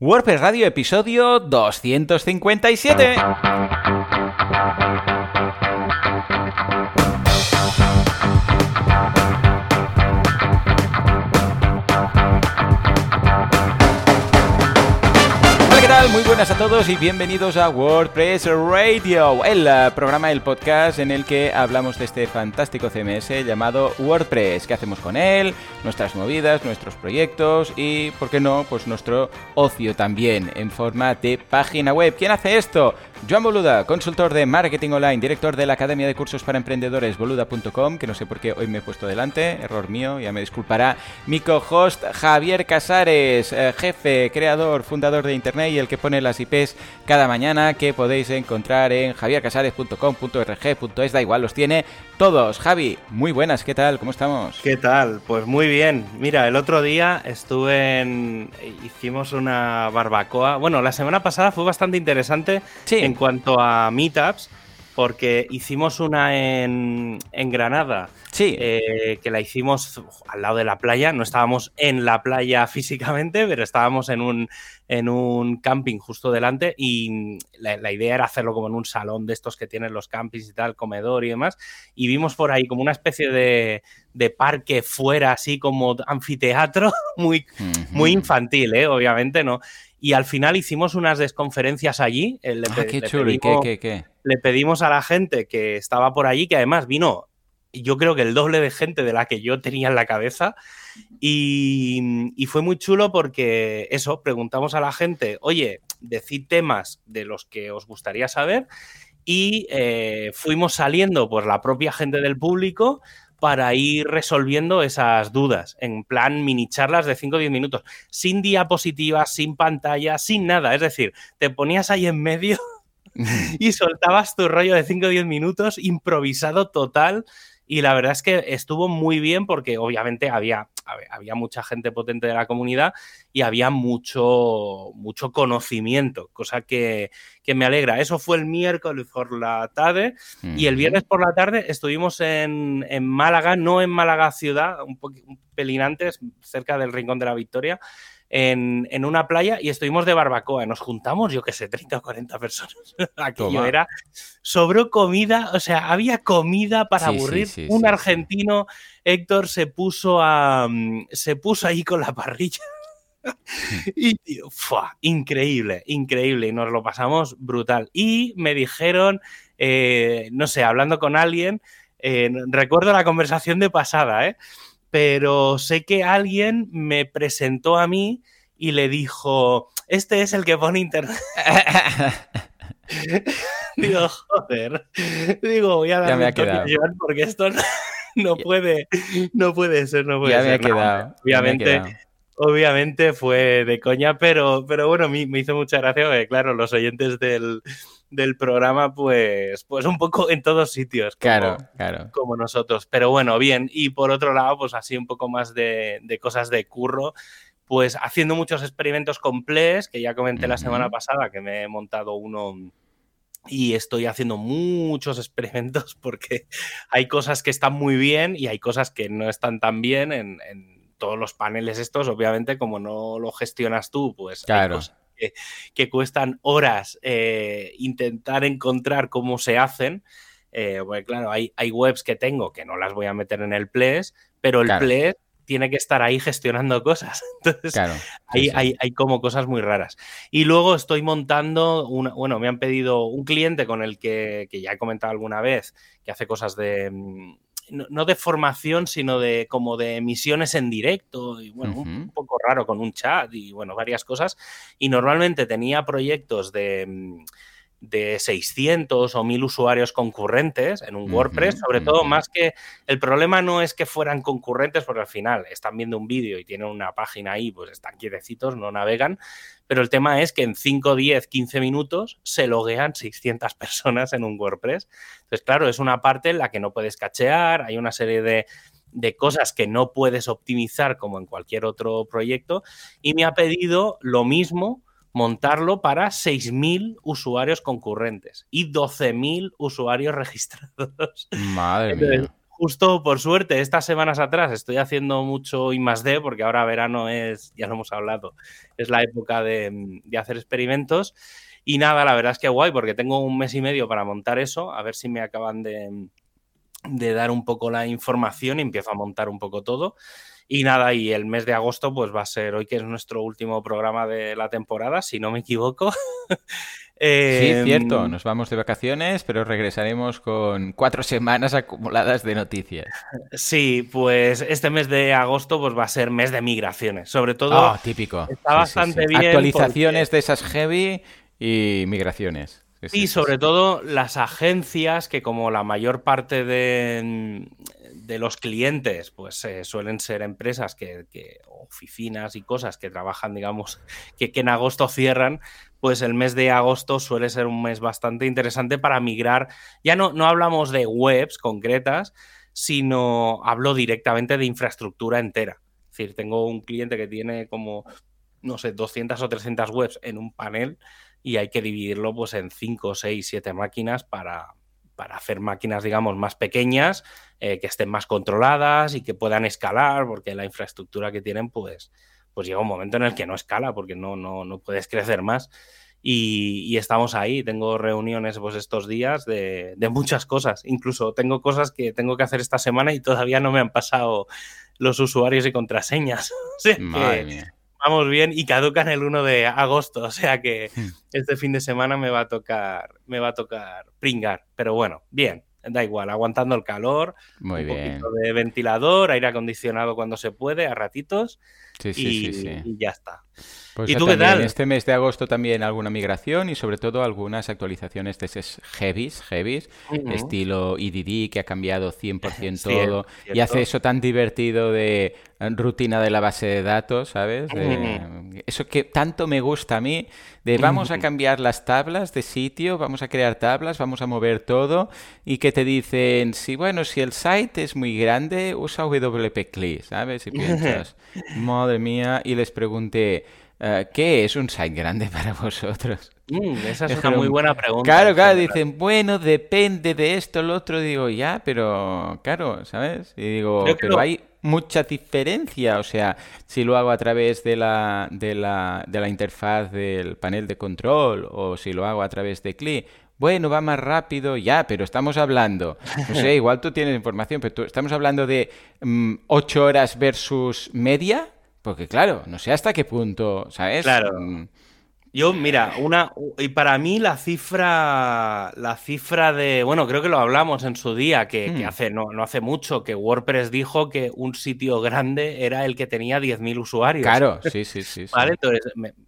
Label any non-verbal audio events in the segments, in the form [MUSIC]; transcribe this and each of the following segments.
WordPress Radio episodio 257. Muy buenas a todos y bienvenidos a WordPress Radio, el eh, programa, el podcast en el que hablamos de este fantástico CMS llamado WordPress. ¿Qué hacemos con él? Nuestras movidas, nuestros proyectos y, ¿por qué no? Pues nuestro ocio también en forma de página web. ¿Quién hace esto? Joan Boluda, consultor de marketing online, director de la Academia de Cursos para Emprendedores, boluda.com, que no sé por qué hoy me he puesto delante, error mío, ya me disculpará. Mi co-host Javier Casares, eh, jefe, creador, fundador de Internet y el que pone las IPs cada mañana, que podéis encontrar en javiercasares.com.org.es, da igual, los tiene todos. Javi, muy buenas, ¿qué tal? ¿Cómo estamos? ¿Qué tal? Pues muy bien. Mira, el otro día estuve en... hicimos una barbacoa. Bueno, la semana pasada fue bastante interesante. Sí. En cuanto a meetups, porque hicimos una en, en Granada, Sí. eh, que la hicimos al lado de la playa. No estábamos en la playa [LAUGHS] físicamente, pero estábamos en un, en un camping justo delante y la, la idea era hacerlo como en un salón de estos que tienen los campings y tal, comedor y demás. Y vimos por ahí como una especie de, de parque fuera, así como anfiteatro, [LAUGHS] muy, muy infantil, ¿eh? obviamente, ¿no? Y al final hicimos unas desconferencias allí. eh, Le, Ah, qué le chulo, ¿y qué, pedimos- qué, qué? le pedimos a la gente que estaba por allí, que además vino, yo creo que el doble de gente de la que yo tenía en la cabeza. Y, y fue muy chulo porque eso, preguntamos a la gente, oye, decid temas de los que os gustaría saber. Y eh, fuimos saliendo, pues la propia gente del público, para ir resolviendo esas dudas, en plan mini charlas de 5 o 10 minutos, sin diapositivas, sin pantalla, sin nada. Es decir, te ponías ahí en medio [LAUGHS] y soltabas tu rollo de 5 o 10 minutos, improvisado total. Y la verdad es que estuvo muy bien porque obviamente había, había mucha gente potente de la comunidad y había mucho, mucho conocimiento, cosa que, que me alegra. Eso fue el miércoles por la tarde y el viernes por la tarde estuvimos en, en Málaga, no en Málaga ciudad, un, un pelín antes, cerca del Rincón de la Victoria, en, en una playa y estuvimos de barbacoa. Nos juntamos, yo qué sé, 30 o 40 personas. [LAUGHS] Aquello Toma. era. Sobró comida, o sea, había comida para Sí, aburrir. sí, Un sí, argentino, Héctor, se puso a. mm, se puso ahí con la parrilla. [LAUGHS] Y, tío, ¡fua! increíble, increíble. Y nos lo pasamos brutal. Y me dijeron, eh, no sé, hablando con alguien, eh, recuerdo la conversación de pasada, ¿eh? Pero sé que alguien me presentó a mí y le dijo, este es el que pone internet. [LAUGHS] Digo, joder. Digo, voy a darle un porque esto no, no puede, no puede ser, no puede ya me ha ser. No, quedado. ya me ha obviamente, quedado. obviamente fue de coña, pero, pero bueno, me, me hizo mucha gracia porque, claro, los oyentes del, del programa, pues, pues un poco en todos sitios. como- Claro, claro. como nosotros. Pero bueno, bien. Y por otro lado, pues así un poco más de, de cosas de curro, pues haciendo muchos experimentos con Ples, que ya comenté la semana pasada que me he montado uno y estoy haciendo muchos [LAUGHS] experimentos porque hay cosas que están muy bien y hay cosas que no están tan bien en, en todos los paneles estos, obviamente, como no lo gestionas tú, pues hay Claro. cosas que, que cuestan horas eh, intentar encontrar cómo se hacen. Eh, porque claro, hay, hay webs que tengo que no las voy a meter en el Ples, pero el Claro. Ples tiene que estar ahí gestionando [LAUGHS] cosas. Entonces, Claro. sí, hay, sí. hay- hay como cosas muy raras. Y luego estoy montando, una, bueno, me han pedido un cliente con el que, que ya he comentado alguna vez, que hace cosas de, mm, no, no de formación, sino de como de emisiones en directo, y bueno, un, poco raro con un chat y bueno, varias cosas. Y normalmente tenía proyectos de... de 600 o 1000 usuarios concurrentes en un WordPress, sobre todo más que el problema no es que fueran concurrentes, porque al final están viendo un vídeo y tienen una página ahí, pues están quietecitos, no navegan, pero el tema es que en 5, 10, 15 minutos se loguean 600 [LAUGHS] personas en un WordPress. Entonces, claro, es una parte en la que no puedes cachear, hay una serie de, de cosas que no puedes optimizar como en cualquier otro proyecto, y me ha pedido lo mismo montarlo para 6.000 usuarios concurrentes y 12.000 usuarios [LAUGHS] registrados. Madre Entonces, mía. justo por suerte, estas semanas atrás estoy haciendo mucho I más D, porque ahora verano es, ya lo hemos hablado, es la época de, de hacer experimentos. Y nada, la verdad es que guay, porque tengo un mes y medio para montar eso, a ver si me acaban de, de dar un poco la información y empiezo a montar un poco todo. Y nada, y el mes de agosto pues va a ser hoy que es nuestro último programa de la temporada, si no me equivoco. [LAUGHS] sí, cierto, em, nos vamos de vacaciones, pero regresaremos con cuatro semanas acumuladas de noticias. Sí, pues este mes de agosto pues va a ser mes de migraciones, sobre todo. Oh, típico. Está bastante bien. Actualizaciones de esas heavy y migraciones. y sobre todo las agencias que como la mayor parte de, de los clientes, pues eh, suelen ser empresas que, oficinas y cosas que trabajan, digamos, [LAUGHS] que, en agosto cierran, pues el mes de agosto suele ser un mes bastante interesante para migrar. Ya no, no hablamos de webs concretas, sino hablo directamente de infraestructura entera. Es decir, tengo un cliente que tiene como, no sé, 200 o 300 webs en un panel y hay que dividirlo pues en 5, 6, 7 máquinas para, para hacer máquinas, digamos, más pequeñas, eh, que estén más controladas y que puedan escalar, porque la infraestructura que tienen, pues, pues llega un momento en el que no escala, porque no, no, no puedes crecer más. Y, estamos ahí, tengo reuniones pues estos días de, muchas cosas, incluso tengo cosas que tengo que hacer esta semana y todavía no me han pasado los usuarios y contraseñas. [LAUGHS] vamos bien y caducan el 1 de agosto, o sea que hmm. este fin de semana me va a tocar, me va a tocar pringar, pero bueno, bien, da igual, aguantando el calor, Muy un poquito de ventilador, aire acondicionado cuando se puede, a ratitos sí, sí, sí, y ya está. Pues ¿Y tú qué tal? Este mes de agosto también alguna migración y sobre todo algunas actualizaciones de esos heavies, heavies, estilo EDD que ha cambiado 100% [LAUGHS] todo y hace eso tan divertido de rutina de la base de datos, ¿sabes? eso que tanto me gusta a mí, de vamos a cambiar las tablas de sitio, vamos a crear tablas, vamos a mover todo y que te dicen, sí, bueno, si el site es muy grande, usa WP CLI, ¿sabes? Y [LAUGHS] piensas, madre mía, y les pregunté, ¿qué es un site grande [LAUGHS] para vosotros? Mm, esa es una muy buena pregunta. Claro, claro, dicen, bueno, depende de esto, lo otro. Digo, ya, pero claro, ¿sabes? Y digo, pero hay mucha diferencia. O sea, si lo hago a través de la, de la, de la interfaz del panel de control o si lo hago a través de CLI, bueno, va más rápido, ya, pero estamos hablando, no sé, [LAUGHS] igual tú tienes información, pero estamos hablando de mm, ocho horas versus media, porque claro, no sé hasta qué punto, ¿sabes? Claro. Mm. Yo, mira, una. Y para mí la cifra. La cifra de. Bueno, creo que lo hablamos en su día, que, hmm. hace, no, no, hace mucho, que WordPress dijo que un sitio grande era el que tenía 10.000 usuarios. Claro, sí, sí, [LAUGHS] sí. ¿Vale? Entonces,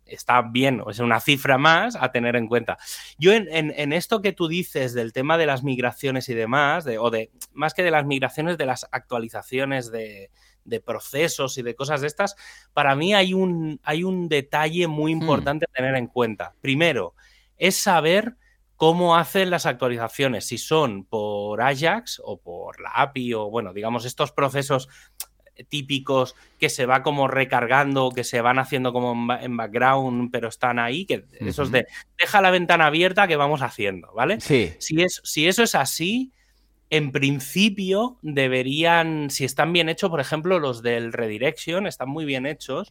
está bien, es una cifra más a tener en cuenta. Yo, en, en, esto que tú dices del tema de las migraciones y demás, de, o de. Más que de las migraciones, de las actualizaciones de de procesos y de cosas de estas, para mí hay un, hay un detalle muy hmm. importante a tener en cuenta. Primero, es saber cómo hacen las actualizaciones, si son por Ajax o por la API o, bueno, digamos, estos procesos típicos que se va como recargando, que se van haciendo como en background, pero están ahí, que esos de deja la ventana abierta que vamos haciendo, ¿vale? Sí. Si, es, si eso es así, en principio deberían, si están bien hechos, por ejemplo, los del redirection están muy bien hechos,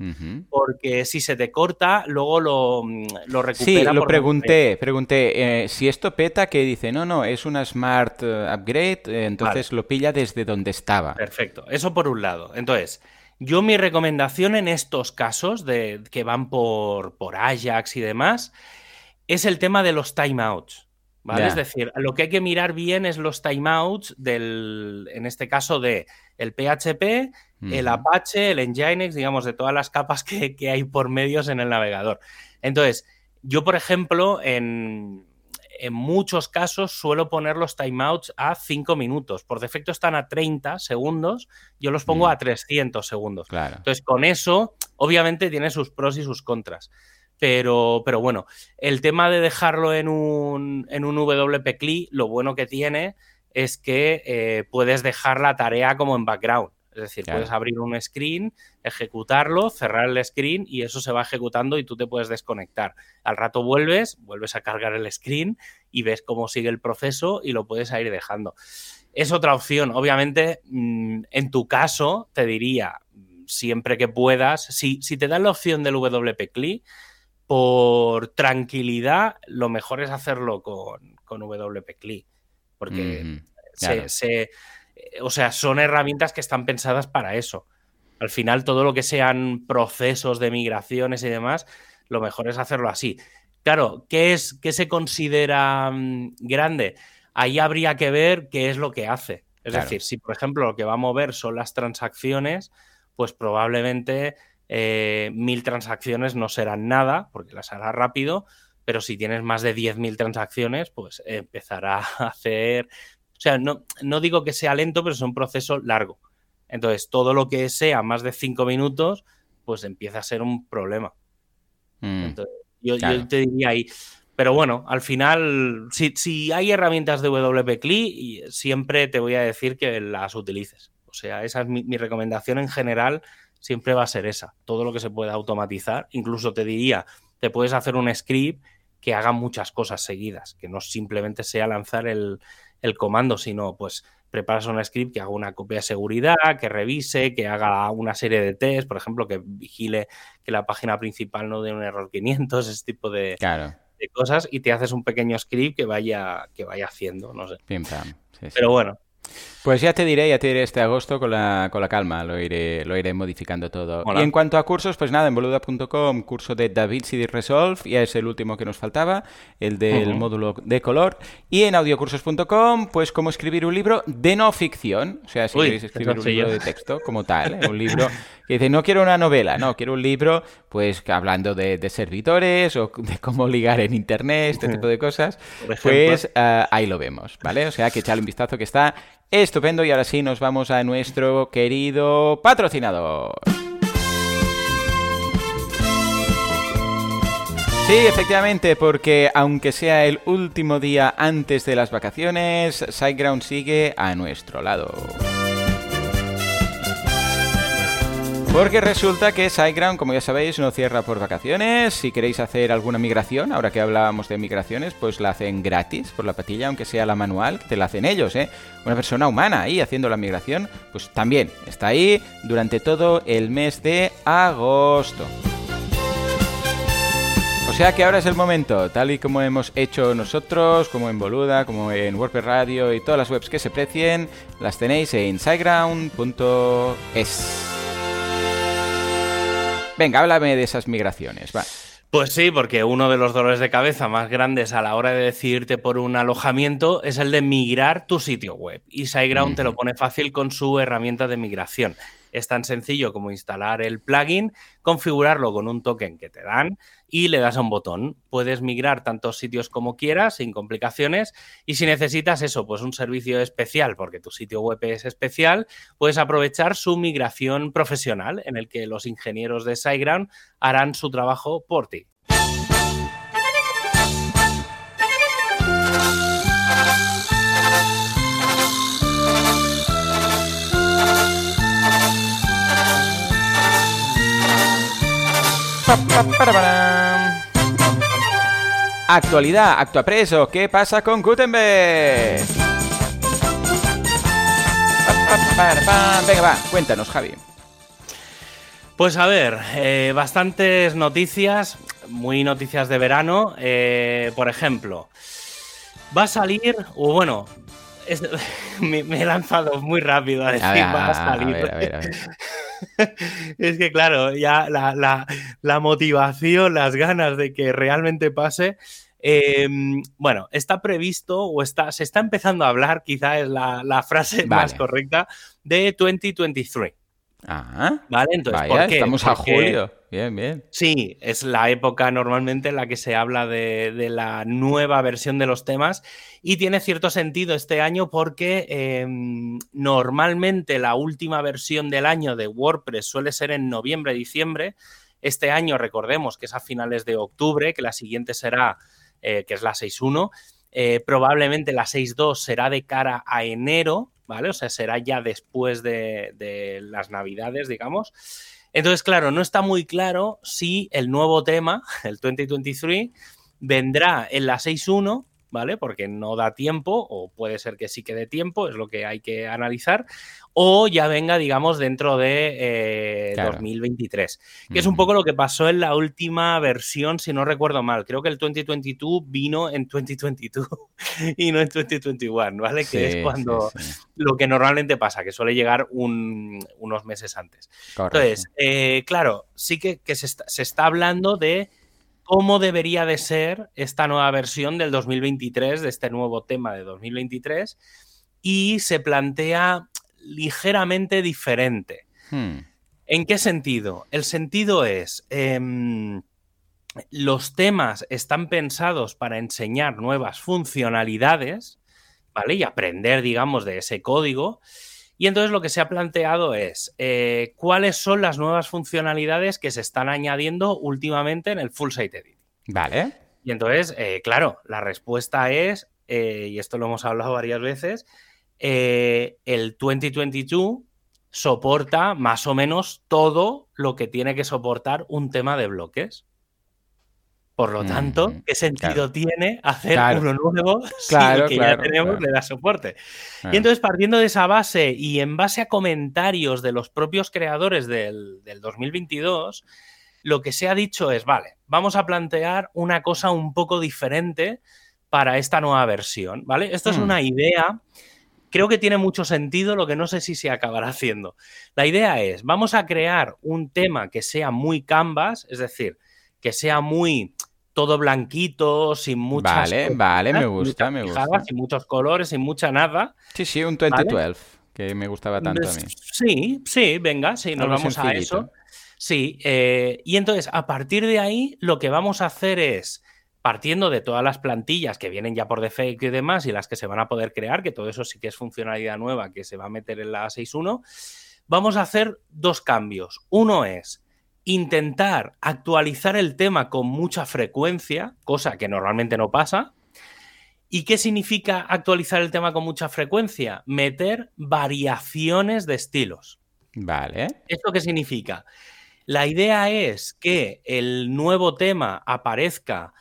porque si se te corta, luego lo, mm, lo recupera. Sí, lo pregunté, pregunté, eh, si esto peta, que dice, no, no, es una smart eh, upgrade, eh, entonces lo pilla desde donde estaba. Perfecto, eso por un lado. Entonces, yo mi recomendación en estos casos de que van por, por Ajax y demás, es el tema de los timeouts. Es decir, lo que hay que mirar bien es los timeouts del, en este caso, de el PHP, el Apache, el Nginx, digamos, de todas las capas que, hay por medios en el navegador. Entonces, yo, por ejemplo, en, muchos casos suelo poner los timeouts a 5 minutos. Por defecto están a 30 segundos, yo los pongo mm. a 300 segundos. Entonces, con eso, obviamente tiene sus pros y sus contras. Pero, pero bueno, el tema de dejarlo en un, en un WP CLI, lo bueno que tiene es que eh, puedes dejar la tarea como en background. Es decir, puedes abrir un screen, ejecutarlo, cerrar el screen y eso se va ejecutando y tú te puedes desconectar. Al rato vuelves, vuelves a cargar el screen y ves cómo sigue el proceso y lo puedes ir dejando. Es otra opción. Obviamente, mm, en tu caso, te diría, siempre que puedas, si, si te dan la opción del WP CLI, por tranquilidad, lo mejor es hacerlo con, con WP CLI. Porque se, o sea, son herramientas que están pensadas para eso. Al final, todo lo que sean procesos de migraciones y demás, lo mejor es hacerlo así. Claro, ¿qué, es, qué se considera mm, grande? Ahí habría que ver qué es lo que hace. Es decir, si por ejemplo lo que va a mover son las transacciones, pues probablemente eh, mil transacciones no serán nada, porque las hará rápido, pero si tienes más de 10.000 transacciones, pues empezará [LAUGHS] a hacer o sea, no, no digo que sea lento, pero es un proceso largo. Entonces, todo lo que sea más de cinco minutos, pues empieza a ser un problema. Mm, Entonces, yo, te diría ahí. Pero bueno, al final, si, hay herramientas de WP CLI, siempre te voy a decir que las utilices. O sea, esa es mi, mi, recomendación en general, siempre va a ser esa. Todo lo que se pueda automatizar. Incluso te diría, te puedes hacer un script que haga muchas cosas seguidas, que no simplemente sea lanzar el, el comando, sino pues preparas un script que haga una copia de seguridad, que revise, que haga una serie de tests, por ejemplo, que vigile que la página principal no dé un error 500, ese tipo de, de cosas, y te haces un pequeño script que vaya, que vaya haciendo, no sé. Pero bueno, pues ya te diré, ya te diré este agosto con la, con la calma, lo iré, lo iré modificando todo. Y en cuanto a cursos, pues nada, en boluda.com, curso de DaVinci Resolve, ya es el último que nos faltaba, el del módulo de color. Y en audiocursos.com, pues cómo escribir un libro de no ficción, o sea, si queréis escribir un libro de texto como tal, ¿eh? un libro que dice, no quiero una novela, no, quiero un libro, pues hablando de, servidores o de cómo ligar en Internet, este tipo de cosas, pues ah, ahí lo vemos, ¿vale? O sea, que echarle un vistazo que está Estupendo, y ahora sí nos vamos a nuestro querido patrocinador. Sí, efectivamente, porque aunque sea el último día antes de las vacaciones, SiteGround sigue a nuestro lado. Porque resulta que SiteGround, como ya sabéis, no cierra por vacaciones. Si queréis hacer alguna migración, ahora que hablábamos de migraciones, pues la hacen gratis por la patilla, aunque sea la manual, que te la hacen ellos, ¿eh? Una persona humana ahí haciendo la migración, pues también está ahí durante todo el mes de agosto. O sea que ahora es el momento, tal y como hemos hecho nosotros, como en Boluda, como en WordPress Radio y todas las webs que se precien, las tenéis en siteground.es. Venga, háblame de esas migraciones, va. Pues sí, porque uno de los dolores de cabeza más grandes a la hora de decidirte por un alojamiento es el de migrar tu sitio web. Y SiteGround te lo pone fácil con su herramienta de migración. Es tan sencillo como instalar el plugin, configurarlo con un token que te dan y le das a un botón. Puedes migrar tantos sitios como quieras sin complicaciones y si necesitas eso, pues un servicio especial porque tu sitio web es especial, puedes aprovechar su migración profesional en el que los ingenieros de SiteGround harán su trabajo por ti. Actualidad, preso, ¿qué pasa con Gutenberg? Venga, va, cuéntanos, Javi. Pues a ver, eh, bastantes noticias, muy noticias de verano. Eh, por ejemplo, va a salir, o bueno, [LAUGHS] me, he lanzado muy rápido a decir, va a salir. A ver, a ver, [LAUGHS] es que claro, ya la, motivación, las ganas de que realmente pase. Em, bueno, está previsto o está, se está empezando a hablar, quizá es la, frase más correcta, de 2023. Ah, vale, entonces, ¿por qué? estamos a julio. Bien, bien. Sí, es la época normalmente en la que se habla de, la nueva versión de los temas y tiene cierto sentido este año porque em, normalmente la última versión del año de WordPress suele ser en noviembre, diciembre. Este año recordemos que es a finales de octubre, que la siguiente será, eh, que es la 6.1. Eh, probablemente la 6.2 será de cara a enero, ¿vale? O sea, será ya después de, las navidades, digamos. Entonces, claro, no está muy claro si el nuevo tema, [LAUGHS] el 2023, vendrá en la 6.1 ¿vale? Porque no da tiempo, o puede ser que sí que dé tiempo, es lo que hay que analizar, o ya venga, digamos, dentro de 2023, eh, que es un poco lo que pasó en la última versión, si no recuerdo mal. Creo que el 2022 vino en 2022 [LAUGHS] y no en 2021, ¿vale? que es cuando lo que normalmente pasa, que suele llegar unos meses antes. Entonces, eh, claro, sí que, se está hablando de cómo debería de ser esta nueva versión del 2023, de este nuevo tema de 2023, y se plantea ligeramente diferente. Hmm. ¿En qué sentido? El sentido es, em, los temas están pensados para enseñar nuevas funcionalidades, ¿vale? Y aprender, digamos, de ese código. Y entonces lo que se ha planteado es eh, cuáles son las nuevas funcionalidades que se están añadiendo últimamente en el Full Site Edit. Vale. Y entonces, eh, claro, la respuesta es, eh, y esto lo hemos hablado varias veces, el 2022 soporta más o menos todo lo que tiene que soportar un tema de bloques. Por lo tanto, ¿qué sentido tiene hacer uno nuevo [LAUGHS] si que ya tenemos le da soporte? Y entonces, partiendo de esa base y en base a comentarios de los propios creadores del, 2022, lo que se ha dicho es, vale, vamos a plantear una cosa un poco diferente para esta nueva versión, ¿vale? Esto es hmm. una idea, creo que tiene mucho sentido, lo que no sé si se acabará [LAUGHS] haciendo. La idea es, vamos a crear un tema que sea muy canvas, es decir, que sea muy todo blanquito, sin muchas. Vale, vale, me gusta, me gusta. Sin muchos colores, sin mucha nada. Sí, sí, un 2012, que me gustaba tanto a mí. Sí, sí, venga, sí, nos vamos a eso. Sí, eh, y entonces a partir de ahí lo que vamos a hacer es, partiendo de todas las plantillas que vienen ya por defecto y demás y las que se van a poder crear, que todo eso sí que es funcionalidad nueva que se va a meter en la 6.1, vamos a hacer dos cambios. Uno es intentar actualizar el tema con mucha frecuencia, cosa que normalmente no pasa. ¿Y qué significa actualizar el tema con mucha frecuencia? Meter variaciones de estilos. Vale. ¿Esto qué significa? La idea es que el nuevo tema aparezca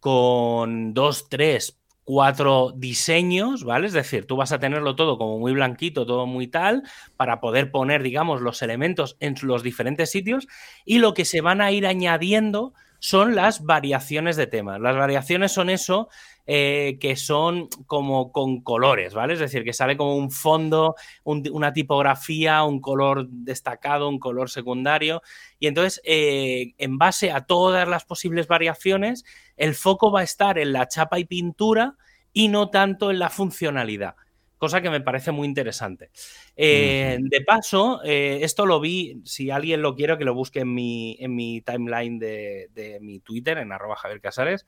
con dos, tres, cuatro diseños, ¿vale? Es decir, tú vas a tenerlo todo como muy blanquito, todo muy tal, para poder poner, digamos, los elementos en los diferentes sitios y lo que se van a ir añadiendo son las variaciones de temas. Las variaciones son eso eh, que son como con colores, ¿vale? Es decir, que sale como un fondo, una tipografía, un color destacado, un color secundario. Y entonces, eh, en base a todas las posibles variaciones, el foco va a estar en la chapa y pintura y no tanto en la funcionalidad cosa que me parece muy interesante. Eh, de paso, esto lo vi, si alguien lo quiere, que lo busque en mi, en mi timeline de, de mi Twitter, en arroba Javier Casares.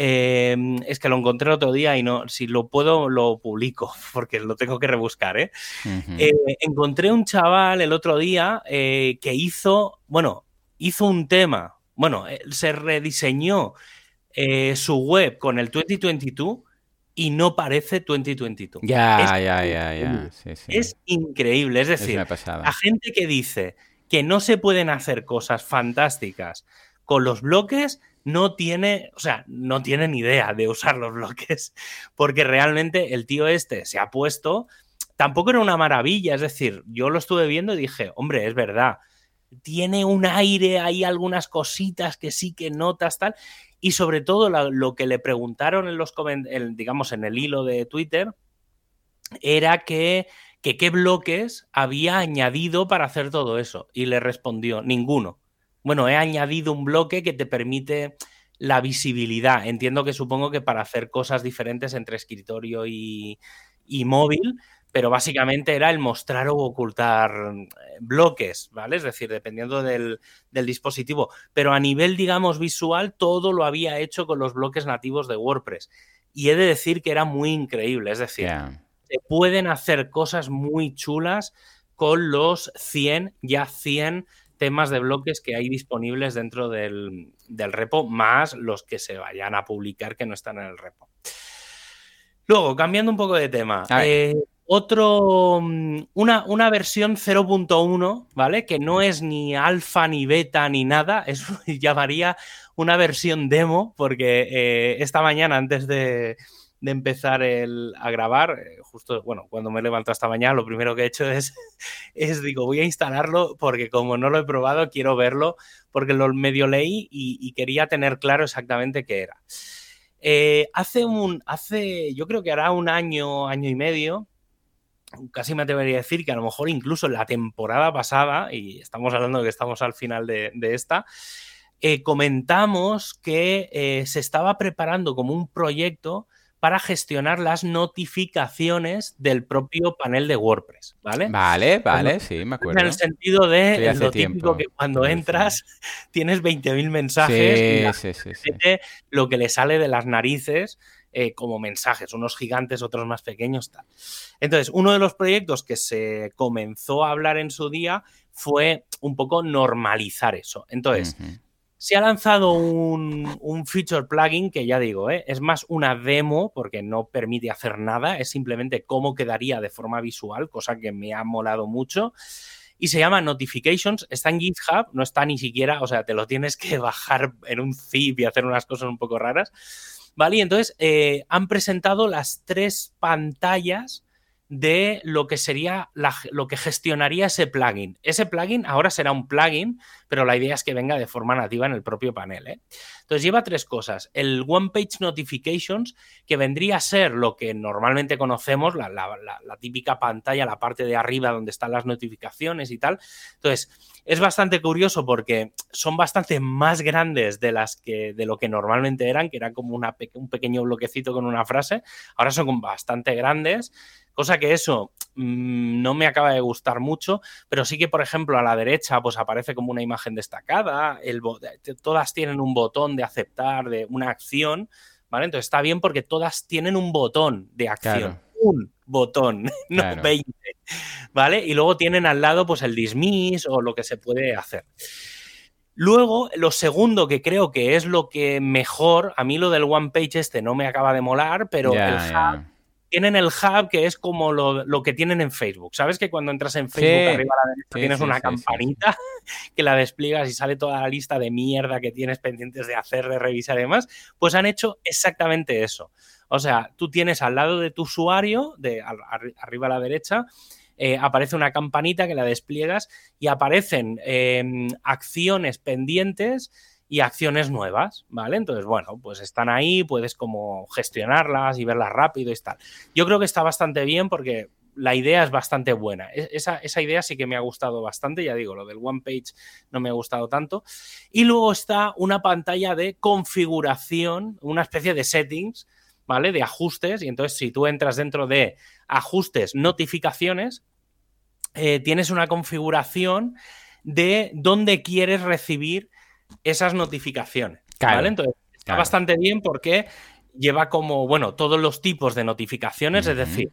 Em, es que lo encontré otro día y no, si lo puedo, lo publico, [LAUGHS] porque lo tengo que rebuscar. ¿eh? Eh, encontré un chaval el otro día eh, que hizo, bueno, hizo un tema, bueno, se rediseñó su web con el 2022 y no parece 2022. Ya, ya, ya, ya. Es increíble. Es decir, la gente que dice que no se pueden hacer cosas fantásticas con los bloques no tiene, o sea, no tiene ni idea de usar los bloques, [LAUGHS] porque realmente el tío este se ha puesto, tampoco era una maravilla, es decir, yo lo estuve viendo y dije, hombre, es verdad, tiene un aire, hay algunas cositas que sí que notas tal, y sobre todo lo, que le preguntaron en los digamos en el hilo de Twitter era que qué bloques había añadido para hacer todo eso. Y le respondió ninguno. Bueno, he añadido un bloque que te permite la visibilidad. Entiendo que supongo que para hacer cosas diferentes entre escritorio y, móvil, pero básicamente era el mostrar o ocultar eh, bloques, ¿vale? Es decir, dependiendo del, dispositivo. Pero a nivel, digamos, visual, todo lo había hecho con los bloques nativos de WordPress. Y he de decir que era muy increíble, es decir, se pueden hacer cosas muy chulas con los 100, ya 100 temas de bloques que hay disponibles dentro del, repo, más los que se vayan a publicar que no están en el repo. Luego, cambiando un poco de tema, eh, otro, mm, una, una versión 0.1, ¿vale? Que no es ni alfa, ni beta, ni nada. [LAUGHS] Eso llamaría una versión demo, porque eh, esta mañana, antes de, empezar a grabar, eh, justo, bueno, cuando me levanto esta mañana, lo primero que he hecho es, [LAUGHS] es, digo, voy a instalarlo porque como no lo he probado, quiero verlo, porque lo medio leí y, quería tener claro exactamente qué era. Eh, hace un, hace, yo creo que hará un año, año y medio, casi me atrevería a decir que a lo mejor incluso la temporada pasada, y estamos hablando de que estamos al final de, esta, eh, comentamos que eh, se estaba preparando como un proyecto para gestionar las notificaciones del propio panel de WordPress, ¿vale? Vale, vale, sí, me acuerdo. En el sentido de lo típico que cuando entras tienes 20.000 mensajes sí, sí, lo que le sale de las narices eh, como mensajes, unos gigantes, otros más pequeños, tal. Entonces, uno de los proyectos que se comenzó a hablar en su día fue un poco normalizar eso. Entonces, se ha lanzado un, feature plugin que ya digo, ¿eh? es más una demo porque no permite hacer nada, es simplemente cómo quedaría de forma visual, cosa que me ha molado mucho. Y se llama Notifications, está en GitHub, no está ni siquiera, o sea, te lo tienes que [LAUGHS] bajar en un zip y hacer unas cosas un poco raras. ¿Vale? Y entonces eh, han presentado las tres pantallas de lo que sería lo que gestionaría ese plugin. Ese plugin ahora será un plugin, pero la idea es que venga de forma nativa en el propio panel. ¿eh? Entonces lleva tres cosas. El One Page Notifications, que vendría a ser lo que normalmente conocemos, la, típica pantalla, la parte de arriba donde están las notificaciones y tal. Entonces, es bastante curioso porque son bastante más grandes de las que de lo que normalmente eran, que eran como un pequeño bloquecito con una frase. Ahora son bastante grandes Cosa que eso mm, no me acaba de gustar mucho, pero sí que, por ejemplo, a la derecha pues aparece como una imagen destacada, el, todas tienen un botón de aceptar, de una acción, ¿vale? Entonces está bien porque todas tienen un botón de acción. Un botón, [LAUGHS] no 20, ¿vale? Y luego tienen al lado pues el dismiss o lo que se puede hacer. Luego, lo segundo que creo que es lo que mejor, a mí lo del One Page este no me acaba de molar, pero el hub tienen el hub que es como lo, que tienen en Facebook. ¿Sabes que cuando entras en Facebook arriba a la derecha tienes una campanita [LAUGHS] que la despliegas y sale toda la lista de mierda que tienes pendientes de hacer, de revisar y demás? Pues han hecho exactamente eso. O sea, tú tienes al lado de tu usuario, de arriba a la derecha, eh, aparece una campanita que la despliegas y aparecen em, acciones pendientes y acciones nuevas, ¿vale? Entonces, bueno, pues están ahí, puedes como gestionarlas y verlas rápido y tal. Yo creo que está bastante bien porque la idea es bastante buena. E-, esa, esa, idea sí que me ha gustado bastante, ya digo, lo del One Page no me ha gustado tanto. Y luego está una pantalla de configuración, una especie de settings, ¿vale? De ajustes. Y entonces, si tú entras dentro de ajustes, notificaciones, eh, tienes una configuración de dónde quieres recibir esas notificaciones. ¿vale? Entonces, está bastante bien porque lleva como, bueno, todos los tipos de notificaciones, es decir,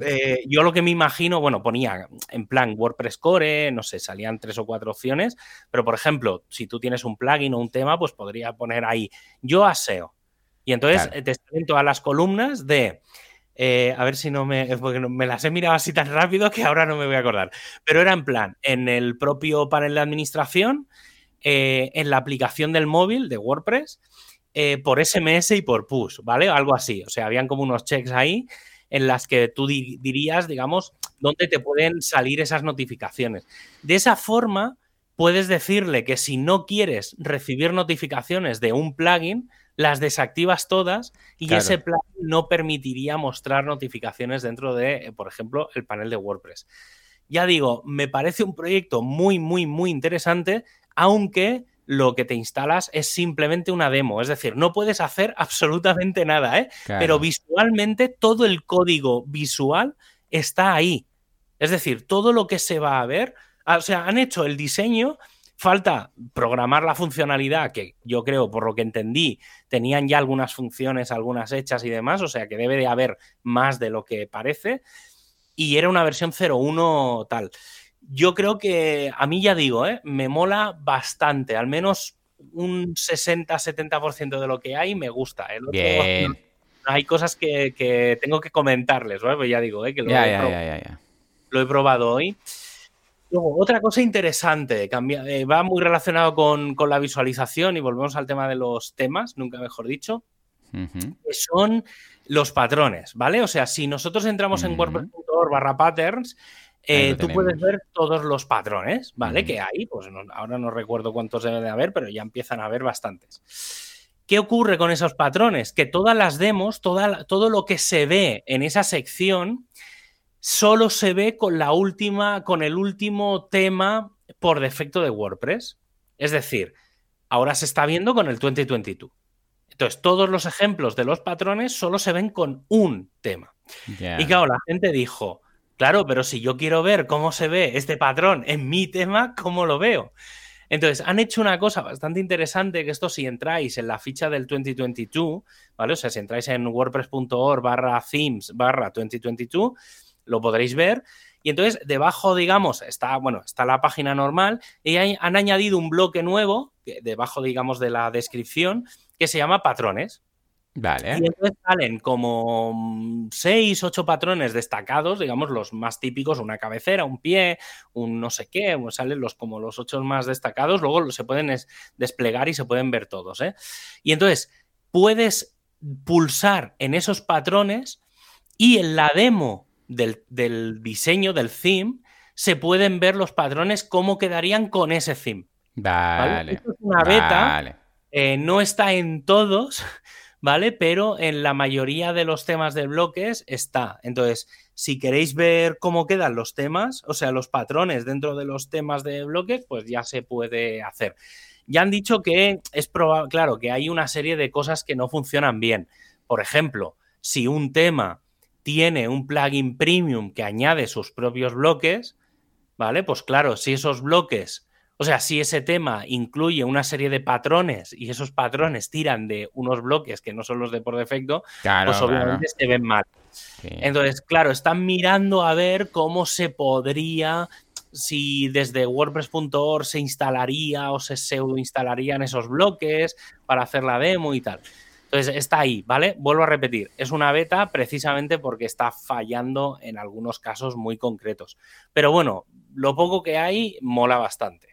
eh, yo lo que me imagino, bueno, ponía en plan WordPress Core, no sé, salían tres o cuatro opciones, pero por ejemplo, si tú tienes un plugin o un tema, pues podría poner ahí, yo aseo. Y entonces te salen todas las columnas de, eh, a ver si no me, [LAUGHS] porque me las he mirado así tan rápido que ahora no me voy a acordar, pero era en plan, en el propio panel de administración, eh, en la aplicación del móvil de WordPress eh, por SMS y por push, ¿vale? Algo así. O sea, habían como unos checks ahí en las que tú dirías, digamos, dónde te pueden salir esas notificaciones. De esa forma, puedes decirle que si no quieres recibir notificaciones de un plugin, las desactivas todas y ese plugin no permitiría mostrar notificaciones dentro de, eh, por ejemplo, el panel de WordPress. Ya digo, me parece un proyecto muy, muy, muy interesante aunque lo que te instalas es simplemente una demo, es decir, no puedes hacer absolutamente nada, ¿eh? pero visualmente todo el código visual está ahí. Es decir, todo lo que se va a ver, ah, o sea, han hecho el diseño, falta programar la funcionalidad, que yo creo, por lo que entendí, tenían ya algunas funciones, algunas hechas y demás, o sea que debe de haber más de lo que parece, y era una versión 0.1 tal yo creo que a mí ya digo, ¿eh? me mola bastante, al menos un 60-70% de lo que hay me gusta. El otro, hay cosas que, tengo que comentarles, ¿vale? Pues ya digo, ¿eh? que lo, ya, he ya, lo he probado hoy. Luego, otra cosa interesante, cambia, eh, va muy relacionado con, con, la visualización y volvemos al tema de los temas, nunca mejor dicho, que son los patrones, ¿vale? O sea, si nosotros entramos en wordpress.org barra patterns, eh, tú puedes ver todos los patrones, ¿vale? Que hay, pues ahora no recuerdo cuántos debe de haber, pero ya empiezan a haber bastantes. ¿Qué ocurre con esos patrones? Que todas las demos, toda, todo lo que se ve en esa sección, solo se ve con la última, con el último tema por defecto de WordPress. Es decir, ahora se está viendo con el 2022. Entonces, todos los ejemplos de los patrones solo se ven con un tema. Y claro, la gente dijo, claro, pero si yo quiero ver cómo se ve este patrón en mi tema, ¿cómo lo veo? Entonces, han hecho una cosa bastante interesante, que esto si entráis en la ficha del 2022, ¿vale? O sea, si entráis en wordpress.org barra themes barra 2022, lo podréis ver. Y entonces, debajo, digamos, está, bueno, está la página normal y han añadido un bloque nuevo, debajo, digamos, de la descripción, que se llama patrones. Vale. Y entonces salen como mm, seis, ocho patrones destacados, digamos, los más típicos, una cabecera, un pie, un no sé qué, salen los como los ocho más destacados, luego se pueden desplegar y se pueden ver todos. ¿eh? Y entonces puedes pulsar en esos patrones y en la demo del, diseño, del theme, se pueden ver los patrones cómo quedarían con ese theme. Vale. es una beta. Eh, no está en todos, ¿vale? Pero en la mayoría de los temas de bloques está. Entonces, si queréis ver cómo quedan los temas, o sea, los patrones dentro de los temas de bloques, pues ya se puede hacer. Ya han dicho que es probable, claro, que hay una serie de cosas que no funcionan bien. Por ejemplo, si un tema tiene un plugin premium que añade sus propios bloques, ¿vale? Pues claro, si esos bloques o sea, si ese tema incluye una serie de patrones y esos patrones tiran de unos bloques que no son los de por defecto, pues obviamente se ven mal. Entonces, claro, están mirando a ver cómo se podría, si desde WordPress.org se instalaría o se pseudo instalarían esos bloques para hacer la demo y tal. Entonces, está ahí, ¿vale? Vuelvo a repetir, es una beta precisamente porque está fallando en algunos casos muy concretos. Pero bueno, lo poco que hay mola bastante.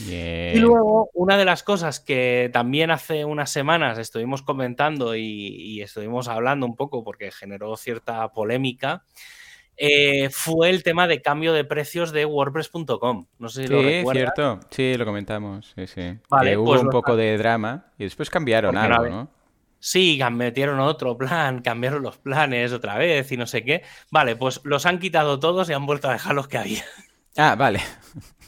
Y luego, una de las cosas que también hace unas semanas estuvimos comentando y, estuvimos hablando un poco porque generó cierta polémica, eh, fue el tema de cambio de precios de WordPress.com. No sé si lo recuerdas. cierto. Sí, lo comentamos. Sí, sí. hubo pues un poco de drama y después cambiaron algo, ¿no? Sí, metieron otro plan, [LAUGHS] cambiaron los planes otra vez y no sé qué. Vale, pues los han quitado todos y han vuelto a dejar los que había. Ah, vale. [LAUGHS]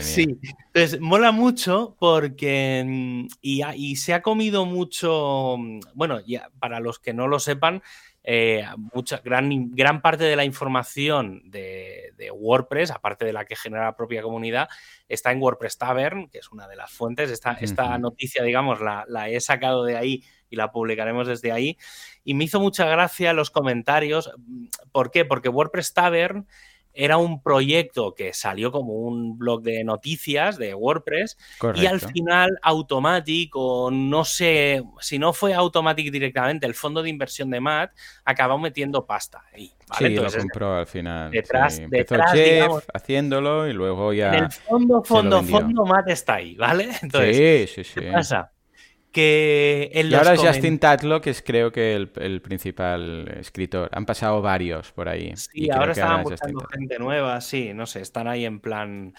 Sí, entonces mola mucho porque mm, y, se ha comido mucho, mm, bueno, ya, para los que no lo sepan, eh, mucha, gran, gran parte de la información de, WordPress, aparte de la que genera la propia comunidad, está en WordPress Tavern, que es una de las fuentes. Esta, esta noticia, digamos, la, la, he sacado de ahí y la publicaremos desde ahí. Y me hizo mucha gracia los comentarios. ¿Por qué? Porque WordPress Tavern era un proyecto que salió como un blog de noticias de WordPress y al final Automatic o no sé, si no fue Automatic directamente, el fondo de inversión de Matt acabó metiendo pasta ahí. Sí, lo compró al final. Detrás, detrás Jeff haciéndolo y luego ya. En el fondo, fondo, fondo, Matt está ahí, ¿vale? [LAUGHS] Entonces, sí, sí, sí. ¿qué pasa? Que y ahora es Justin Tatlow, que es creo que el, principal escritor. Han pasado varios por ahí. Sí, ahora estaban buscando gente nueva, sí, no sé, están ahí en plan...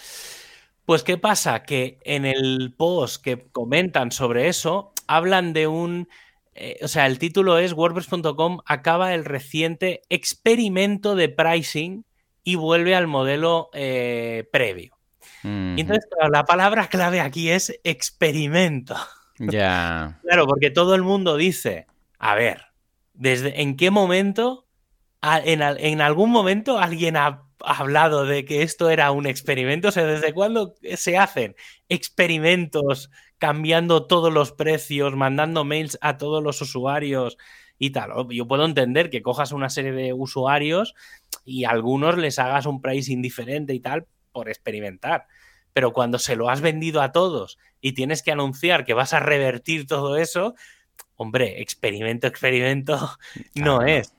Pues ¿qué pasa? Que en el post que comentan sobre eso, hablan de un... Eh, o sea, el título es WordPress.com acaba el reciente experimento de pricing y vuelve al modelo eh, previo. Y entonces, la palabra clave aquí es experimento. Ya. claro, porque todo el mundo dice, a ver, ¿desde en qué momento, en, algún momento alguien ha hablado de que esto era un experimento? O sea, ¿desde cuándo se hacen experimentos cambiando todos los precios, mandando mails a todos los usuarios y tal? Yo puedo entender que cojas una serie de usuarios y a algunos les hagas un price indiferente y tal por experimentar pero cuando se lo has vendido a todos y tienes que anunciar que vas a revertir todo eso, hombre, experimento, experimento [LAUGHS] no es.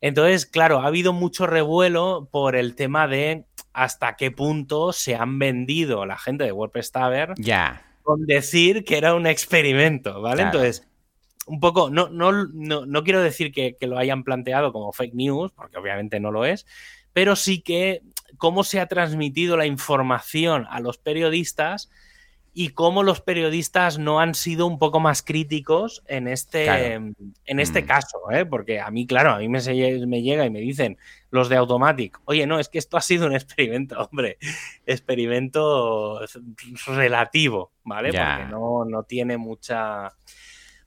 Entonces, claro, ha habido mucho revuelo por el tema de hasta qué punto se han vendido la gente de WordPress Tavern ya. con decir que era un experimento, ¿vale? Entonces, un poco, no, no, no, quiero decir que, que, lo hayan planteado como fake news, porque obviamente no lo es, pero sí que cómo se ha transmitido la información a los periodistas y cómo los periodistas no han sido un poco más críticos en este, en este mm. caso, ¿eh? porque a mí, claro, a mí me, me, llega y me dicen los de Automatic, oye, no, es que esto ha sido un experimento, [LAUGHS] hombre, experimento relativo, ¿vale? Porque no, no tiene mucha,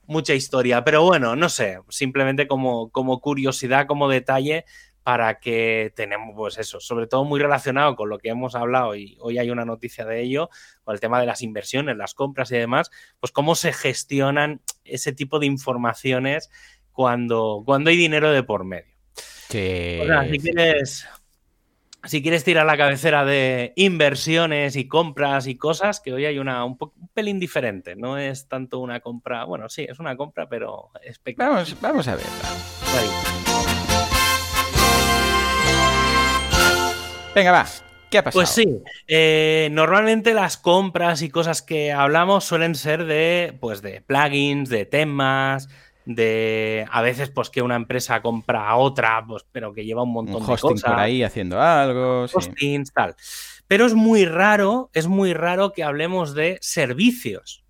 mucha historia, pero bueno, no sé, simplemente como, como curiosidad, como detalle, para que tenemos, pues eso, sobre todo muy relacionado con lo que hemos hablado y hoy hay una noticia de ello, con el tema de las inversiones, las compras y demás, pues cómo se gestionan ese tipo de informaciones cuando, cuando hay dinero de por medio. Sí. si quieres, si quieres tirar la cabecera de inversiones y compras y cosas, que hoy hay una un, pelín diferente. No es tanto una compra, bueno, sí, es una compra, pero Vamos, vamos a verla. Venga, va. ¿Qué ha pasado? Pues sí, eh, normalmente las compras y cosas que hablamos suelen ser de, pues de plugins, de temas, de a veces pues que una empresa compra a otra, pues pero que lleva un montón un de cosas. por ahí haciendo algo, hostings, tal. Pero es muy raro, es muy raro que hablemos de servicios.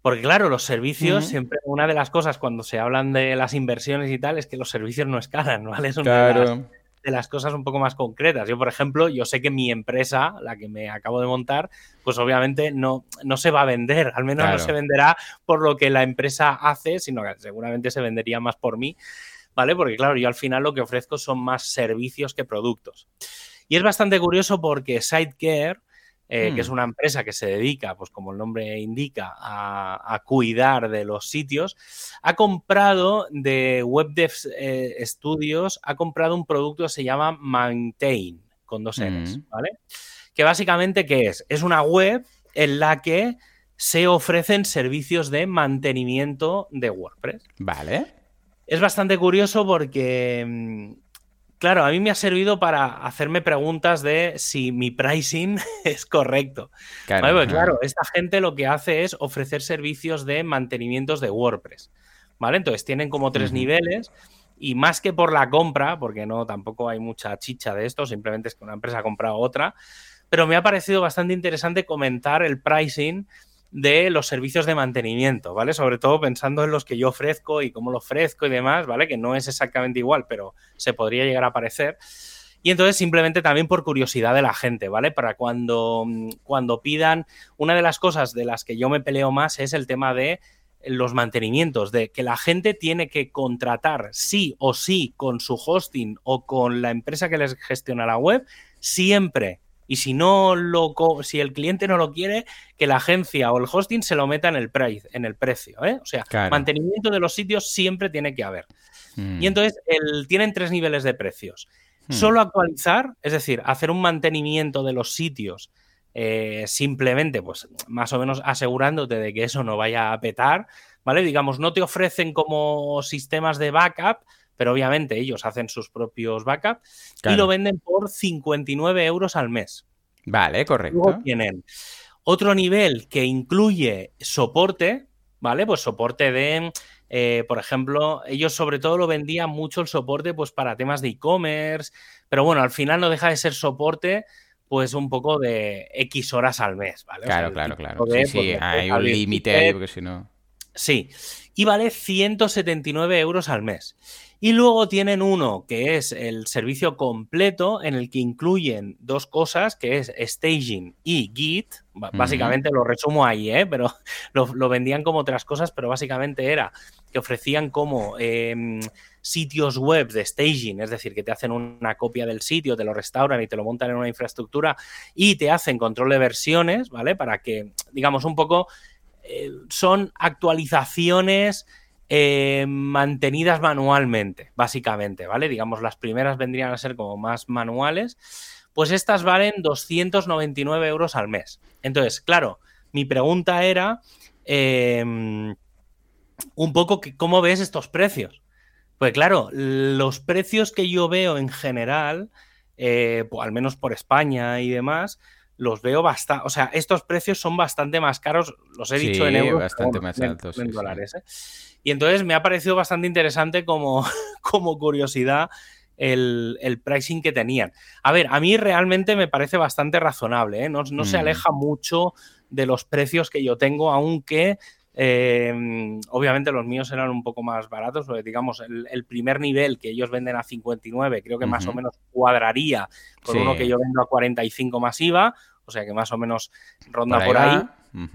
Porque claro, los servicios, siempre una de las cosas cuando se hablan de las inversiones y tal es que los servicios no escalan, ¿vale? claro de las cosas un poco más concretas. Yo, por ejemplo, yo sé que mi empresa, la que me acabo de montar, pues obviamente no, no se va a vender, al menos no se venderá por lo que la empresa hace, sino que seguramente se vendería más por mí, ¿vale? Porque claro, yo al final lo que ofrezco son más servicios que productos. Y es bastante curioso porque SiteCare eh, que es mm. una empresa que se dedica, pues como el nombre indica, a, cuidar de los sitios, ha comprado de WebDev eh, Studios, ha comprado un producto que se llama Maintain, con dos N's, mm. ¿vale? Que básicamente, ¿qué es? Es una web en la que se ofrecen servicios de mantenimiento de WordPress. Vale. Es bastante curioso porque mm, Claro, a mí me ha servido para hacerme preguntas de si mi pricing [LAUGHS] es correcto. Claro, claro, esta gente lo que hace es ofrecer servicios de mantenimientos de WordPress. ¿Vale? Entonces tienen como tres niveles y más que por la compra, porque no tampoco hay mucha chicha de esto, simplemente es que una empresa ha comprado otra, pero me ha parecido bastante interesante comentar el pricing de los servicios de mantenimiento, ¿vale? Sobre todo pensando en los que yo ofrezco y cómo lo ofrezco y demás, ¿vale? Que no es exactamente igual, pero se podría llegar a parecer. Y entonces simplemente también por curiosidad de la gente, ¿vale? Para cuando, cuando pidan, una de las cosas de las que yo me peleo más es el tema de los mantenimientos, de que la gente tiene que contratar sí o sí con su hosting o con la empresa que les gestiona la web, siempre y si no lo si el cliente no lo quiere, que la agencia o el hosting se lo meta en el price, en el precio, ¿eh? O sea, mantenimiento de los sitios siempre tiene que haber. Y mm. entonces el, tienen tres niveles de precios. Mm. Solo actualizar, es decir, hacer un mantenimiento de los sitios eh, simplemente, pues más o menos asegurándote de que eso no vaya a petar, ¿vale? Digamos, no te ofrecen como sistemas de backup, pero obviamente ellos hacen sus propios backups y lo venden por 59 euros al mes. Vale, correcto. tienen otro nivel que incluye soporte, ¿vale? Pues soporte de, eh, por ejemplo, ellos sobre todo lo vendían mucho el soporte pues para temas de e-commerce, pero bueno, al final no deja de ser soporte pues un poco de X horas al mes, ¿vale? Claro, claro, claro. sí, sí, hay un límite ahí porque si no... Sí, y vale 179 euros al mes. Y luego tienen uno que es el servicio completo en el que incluyen dos cosas, que es staging y Git. Básicamente lo resumo ahí, ¿eh? pero [LAUGHS] lo, vendían como otras cosas, pero básicamente era que ofrecían como em, sitios web de staging, es decir, que te hacen una copia del sitio, te lo restauran y te lo montan en una infraestructura y te hacen control de versiones, ¿vale? Para que, digamos, un poco eh, son actualizaciones eh, mantenidas manualmente, básicamente, ¿vale? Digamos, las primeras vendrían a ser como más manuales, pues estas valen 299 euros al mes. Entonces, claro, mi pregunta era, em, un poco que, cómo ves estos precios. Pues claro, los precios que yo veo en general, eh, pues al menos por España y demás, los veo bastante, o sea, estos precios son bastante más caros, los he dicho en euros, bastante más altos, en, dólares. ¿eh? Y entonces me ha parecido bastante interesante como, [LAUGHS] como curiosidad el, pricing que tenían. A ver, a mí realmente me parece bastante razonable, ¿eh? no, se mm. aleja mucho de los precios que yo tengo, aunque eh, obviamente los míos eran un poco más baratos, porque digamos, el, primer nivel que ellos venden a 59 creo que más o menos cuadraría con uno que yo vendo a 45 más IVA, o sea que más o menos ronda por ahí.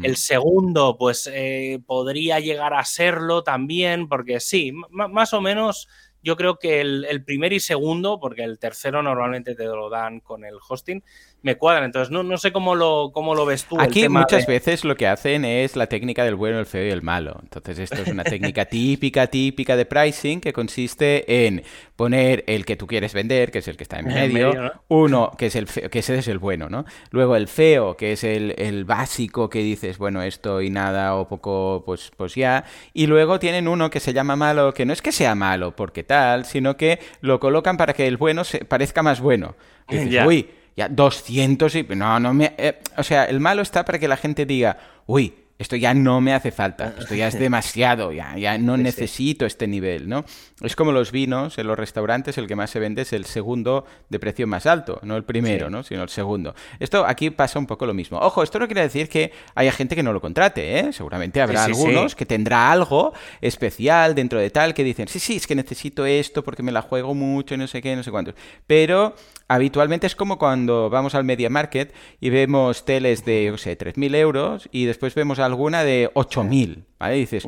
El segundo, pues eh, podría llegar a serlo también, porque sí, más o menos yo creo que el, primer y segundo, porque el tercero normalmente te lo dan con el hosting, me cuadran. Entonces, no, no sé cómo lo, cómo lo ves tú. Aquí muchas veces lo que hacen es la técnica del bueno, el feo y el malo. Entonces, esto es una técnica [LAUGHS] típica, típica de pricing que consiste en poner el que tú quieres vender, que es el que está en [LAUGHS] medio, uno, que es el que ese es el bueno, ¿no? Luego el feo, que es el, el, básico que dices, bueno, esto y nada o poco, pues, pues ya. Y luego tienen uno que se llama malo, que no es que sea malo porque tal, sino que lo colocan para que el bueno se parezca más bueno. Dices, uy, ya 200 y... No, no me... Eh, o sea, el malo está para que la gente diga, uy, esto ya no me hace falta, esto ya es demasiado, ya, ya no necesito este nivel, ¿no? Es como los vinos en los restaurantes, el que más se vende es el segundo de precio más alto, no el primero, ¿no? Sino el segundo. Esto aquí pasa un poco lo mismo. Ojo, esto no quiere decir que haya gente que no lo contrate, ¿eh? Seguramente habrá algunos que tendrá algo especial dentro de tal que dicen, sí, sí, es que necesito esto porque me la juego mucho y no sé qué, no sé cuántos. Pero habitualmente es como cuando vamos al Media Market y vemos teles de, no sé, 3.000 euros y después vemos alguna de 8.000. ¿Vale? Y dices,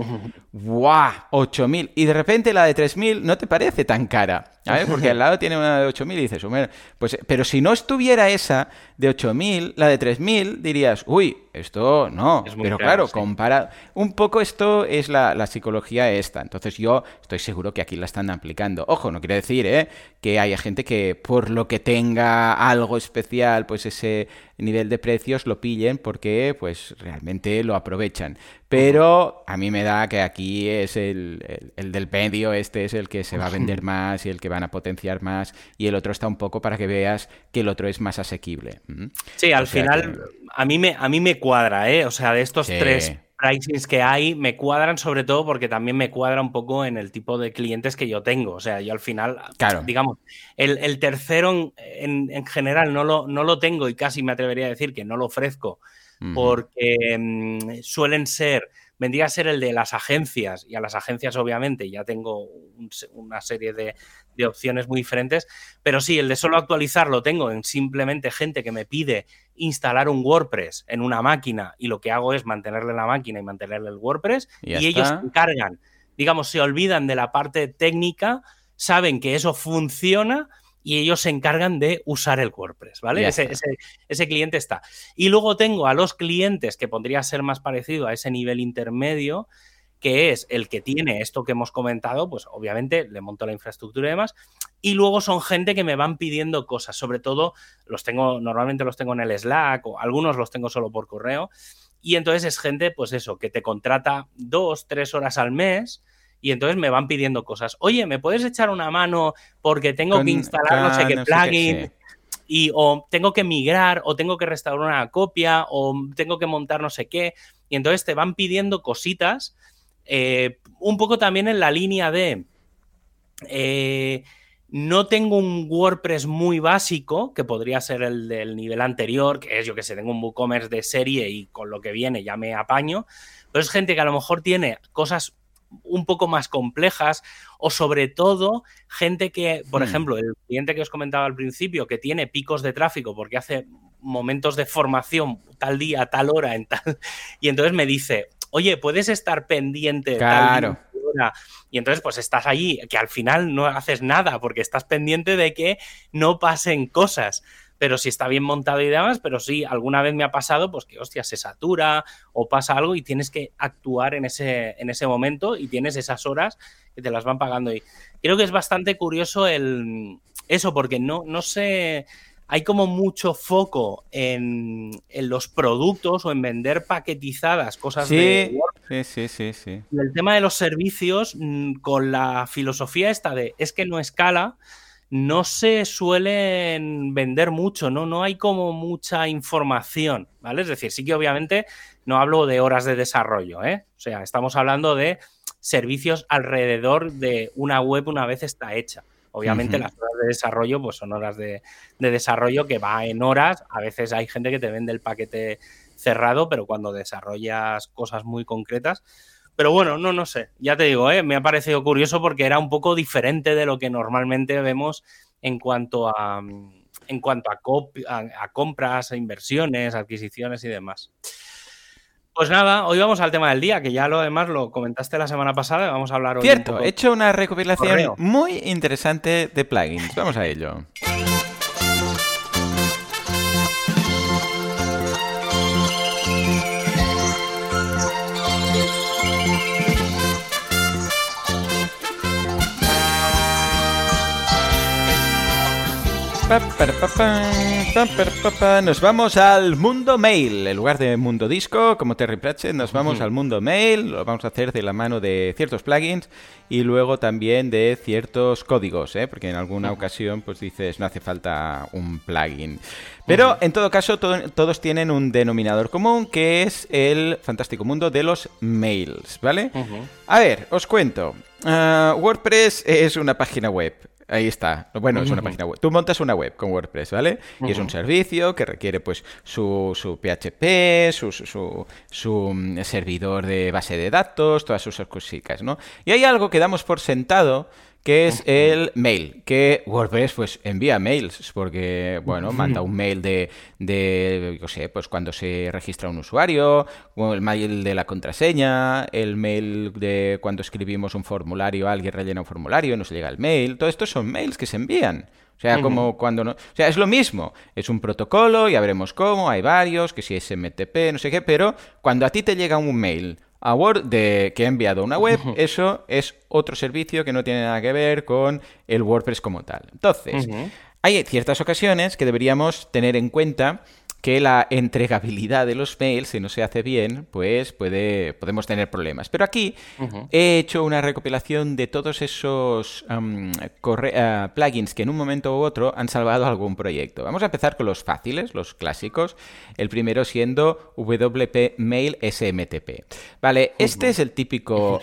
¡guau! 8.000. Y de repente la de 3.000 no te parece tan cara. [LAUGHS] Porque al lado tiene una de 8.000 y dices, pues, pero si no estuviera esa de 8.000, la de 3.000, dirías, uy, esto no. pero claro, compara. Un poco esto es la, psicología esta. Entonces yo estoy seguro que aquí la están aplicando. Ojo, no quiere decir ¿eh? que haya gente que por lo que tenga algo especial, pues ese nivel de precios lo pillen porque pues realmente lo aprovechan. Pero a mí me da que aquí es el, el, del medio, este es el que se va a vender más y el que van a potenciar más y el otro está un poco para que veas que el otro es más asequible. Sí, al final a, mí me, a mí me cuadra, ¿eh? O sea, de estos tres pricings que hay me cuadran sobre todo porque también me cuadra un poco en el tipo de clientes que yo tengo. O sea, yo al final, claro. digamos, el, tercero en, en, general no lo, no lo tengo y casi me atrevería a decir que no lo ofrezco porque mm, suelen ser, vendría a ser el de las agencias, y a las agencias obviamente ya tengo una serie de, opciones muy diferentes, pero sí, el de solo actualizar lo tengo en simplemente gente que me pide instalar un WordPress en una máquina y lo que hago es mantenerle la máquina y mantenerle el WordPress y, y ellos se encargan, digamos, se olvidan de la parte técnica, saben que eso funciona y ellos se encargan de usar el WordPress, ¿vale? Ese, cliente está. Y luego tengo a los clientes que podría ser más parecido a ese nivel intermedio, que es el que tiene esto que hemos comentado, pues obviamente le monto la infraestructura y demás, y luego son gente que me van pidiendo cosas, sobre todo los tengo, normalmente los tengo en el Slack o algunos los tengo solo por correo, y entonces es gente, pues eso, que te contrata dos, tres horas al mes, y entonces me van pidiendo cosas. Oye, ¿me puedes echar una mano porque tengo que instalar no sé qué plugin? Y o tengo que migrar, o tengo que restaurar una copia, o tengo que montar no sé qué. Y entonces te van pidiendo cositas, eh, un poco también en la línea de... Eh, no tengo un WordPress muy básico, que podría ser el del nivel anterior, que es yo que sé, tengo un WooCommerce de serie y con lo que viene ya me apaño. Pero es gente que a lo mejor tiene cosas un poco más complejas o sobre todo gente que, por hmm. ejemplo, el cliente que os comentaba al principio, que tiene picos de tráfico porque hace momentos de formación tal día, tal hora, en tal, [LAUGHS] y entonces me dice, oye, puedes estar pendiente claro. Y entonces, pues estás allí, que al final no haces nada porque estás pendiente de que no pasen cosas pero si está bien montado y demás, pero sí, alguna vez me ha pasado, pues que, hostia, se satura o pasa algo y tienes que actuar en ese, en ese momento y tienes esas horas que te las van pagando. Y creo que es bastante curioso el, eso, porque no, no sé, hay como mucho foco en, los productos o en vender paquetizadas cosas de Word. Sí, sí, sí, sí. Y el tema de los servicios, mm, con la filosofía esta de es que no escala, no se suelen vender mucho, ¿no? No hay como mucha información, ¿vale? Es decir, sí que obviamente no hablo de horas de desarrollo, ¿eh? O sea, estamos hablando de servicios alrededor de una web una vez está hecha. Obviamente las horas de desarrollo pues son horas de, desarrollo que va en horas. A veces hay gente que te vende el paquete cerrado, pero cuando desarrollas cosas muy concretas. Pero bueno, no, no sé. Ya te digo, ¿eh? me ha parecido curioso porque era un poco diferente de lo que normalmente vemos en cuanto a, en cuanto a, a compras, a inversiones, adquisiciones y demás. Pues nada, hoy vamos al tema del día, que ya lo demás lo comentaste la semana pasada, vamos a hablar hoy. Cierto, he hecho una recopilación muy interesante de plugins. Vamos a ello. Nos vamos al mundo mail. En lugar de mundo disco, como Terry Pratchett, nos vamos al mundo mail. Lo vamos a hacer de la mano de ciertos plugins y luego también de ciertos códigos, ¿eh? porque en alguna ocasión pues dices no hace falta un plugin. Pero en todo caso, todos tienen un denominador común que es el fantástico mundo de los mails, ¿vale? A ver, os cuento. Ah, WordPress es una página web. Ahí está. Bueno, es una página web. Tú montas una web con WordPress, ¿vale? Y es un servicio que requiere pues su, su PHP, su, su, su, mm, servidor de base de datos, todas sus cositas, ¿no? Y hay algo que damos por sentado que es el mail, que WordPress pues envía mails, porque, bueno, manda un mail de, de yo sé, pues cuando se registra un usuario, o el mail de la contraseña, el mail de cuando escribimos un formulario, alguien rellena un formulario, nos llega el mail, todo esto son mails que se envían. O sea, como cuando no. O sea, es lo mismo. Es un protocolo, ya veremos cómo, hay varios, que si es MTP, no sé qué, pero cuando a ti te llega un mail a Word de que ha enviado una web, eso es otro servicio que no tiene nada que ver con el WordPress como tal. Entonces, hay ciertas ocasiones que deberíamos tener en cuenta que la entregabilidad de los mails, si no se hace bien, pues puede, podemos tener problemas. Pero aquí he hecho una recopilación de todos esos eh, plugins que en un momento u otro han salvado algún proyecto. Vamos a empezar con los fáciles, los clásicos. El primero siendo WP Mail SMTP. Vale, este es el típico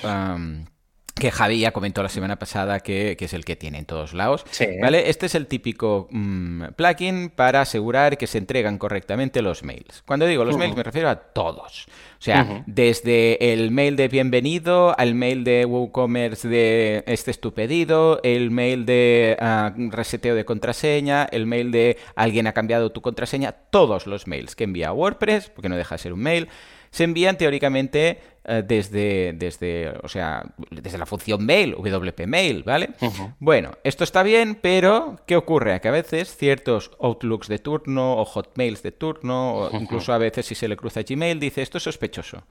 que Javi ya comentó la semana pasada que, es el que tiene en todos lados. ¿vale? Este es el típico mm, plugin para asegurar que se entregan correctamente los mails. Cuando digo los mails me refiero a todos. O sea, desde el mail de bienvenido al mail de WooCommerce de este es tu pedido, el mail de ah, reseteo de contraseña, el mail de alguien ha cambiado tu contraseña, todos los mails que envía WordPress, porque no deja de ser un mail, se envían teóricamente eh, desde, desde, o sea, desde la función mail, WP Mail, ¿vale? Bueno, esto está bien, pero ¿qué ocurre? Que a veces ciertos Outlooks de turno o Hotmails de turno, o incluso a veces si se le cruza Gmail, dice esto es sospechoso.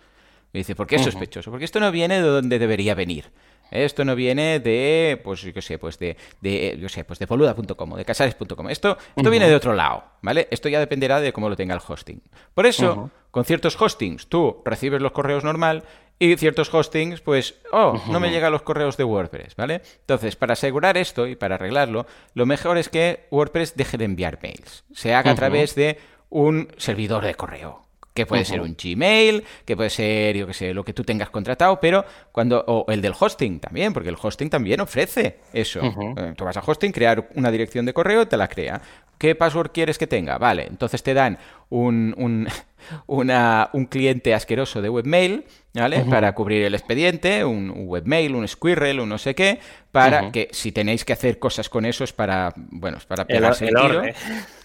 Dice, ¿por qué es sospechoso? Porque esto no viene de donde debería venir. Esto no viene de, pues yo qué sé, pues de, de yo sé, pues de boluda.com de casares.com. Esto, esto viene de otro lado, ¿vale? Esto ya dependerá de cómo lo tenga el hosting. Por eso, con ciertos hostings, tú recibes los correos normal y ciertos hostings, pues, oh, no me llegan los correos de WordPress, ¿vale? Entonces, para asegurar esto y para arreglarlo, lo mejor es que WordPress deje de enviar mails. Se haga a través de un servidor de correo que puede ser un Gmail, que puede ser, yo qué sé, lo que tú tengas contratado, pero cuando, o el del hosting también, porque el hosting también ofrece eso. Eh, tú vas a hosting, crear una dirección de correo, te la crea. ¿Qué password quieres que tenga? Vale, entonces te dan un, un, [LAUGHS] un cliente asqueroso de webmail, ¿vale? Para cubrir el expediente, un, webmail, un squirrel, un no sé qué, para que si tenéis que hacer cosas con eso es para, bueno, es para pegarse el, tiro.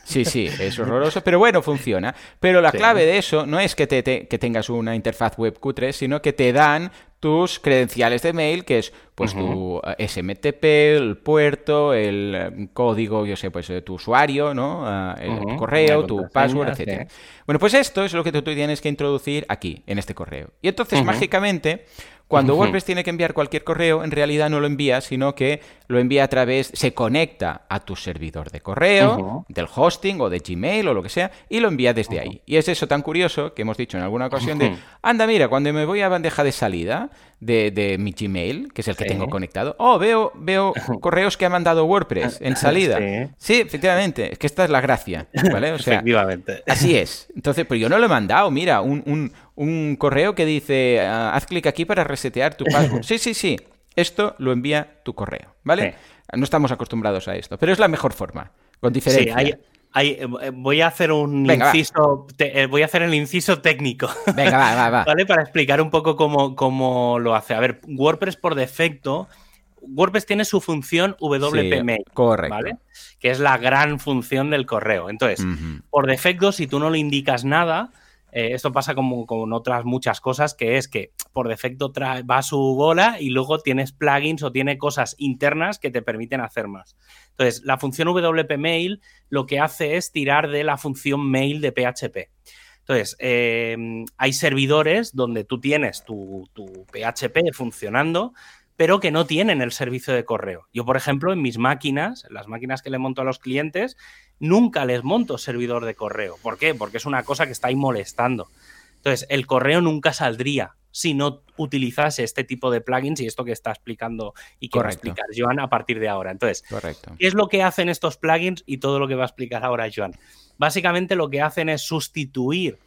Sí, sí, es horroroso, pero bueno, funciona. Pero la clave de eso no es que, te, que tengas una interfaz web cutre, sino que te dan tus credenciales de mail, que es pues tu eh, SMTP, el puerto, el eh, código, yo sé, pues tu usuario, ¿no? Ah, el, correo, tu password, etc. Bueno, pues esto es lo que tú tienes que introducir aquí, en este correo. Y entonces, mágicamente, cuando WordPress tiene que enviar cualquier correo, en realidad no lo envía, sino que lo envía a través, se conecta a tu servidor de correo, del hosting o de Gmail o lo que sea, y lo envía desde ahí. Y es eso tan curioso que hemos dicho en alguna ocasión de, anda, mira, cuando me voy a bandeja de salida de, mi Gmail, que es el que tengo conectado, oh, veo, veo [LAUGHS] correos que ha mandado WordPress en salida. Sí. efectivamente, es que esta es la gracia, ¿vale? O sea, Efectivamente. Así es. Entonces, pero yo no lo he mandado, mira, un, un correo que dice, ah, haz clic aquí para resetear tu password. [LAUGHS] Sí, sí, sí. Esto lo envía tu correo, ¿vale? No estamos acostumbrados a esto, pero es la mejor forma, con diferencia. Sí, hay, eh, voy a hacer un inciso, eh, voy a hacer el inciso técnico. Venga, va, va, va. [LAUGHS] ¿Vale? Para explicar un poco cómo, cómo, lo hace. A ver, WordPress por defecto, WordPress tiene su función WP Mail, correcto. ¿vale? Que es la gran función del correo. Entonces, por defecto, si tú no le indicas nada, eh, esto pasa como con otras muchas cosas, que es que por defecto va a su bola y luego tienes plugins o tiene cosas internas que te permiten hacer más. Entonces, la función WP Mail lo que hace es tirar de la función mail de PHP. Entonces, em, hay servidores donde tú tienes tu, tu PHP funcionando, pero que no tienen el servicio de correo. Yo, por ejemplo, en mis máquinas, en las máquinas que le monto a los clientes, nunca les monto servidor de correo. ¿Por qué? Porque es una cosa que está ahí molestando. Entonces, el correo nunca saldría si no utilizase este tipo de plugins y esto que está explicando y que va a explicar Joan a partir de ahora. Entonces, ¿qué es lo que hacen estos plugins y todo lo que va a explicar ahora Joan? Básicamente lo que hacen es sustituir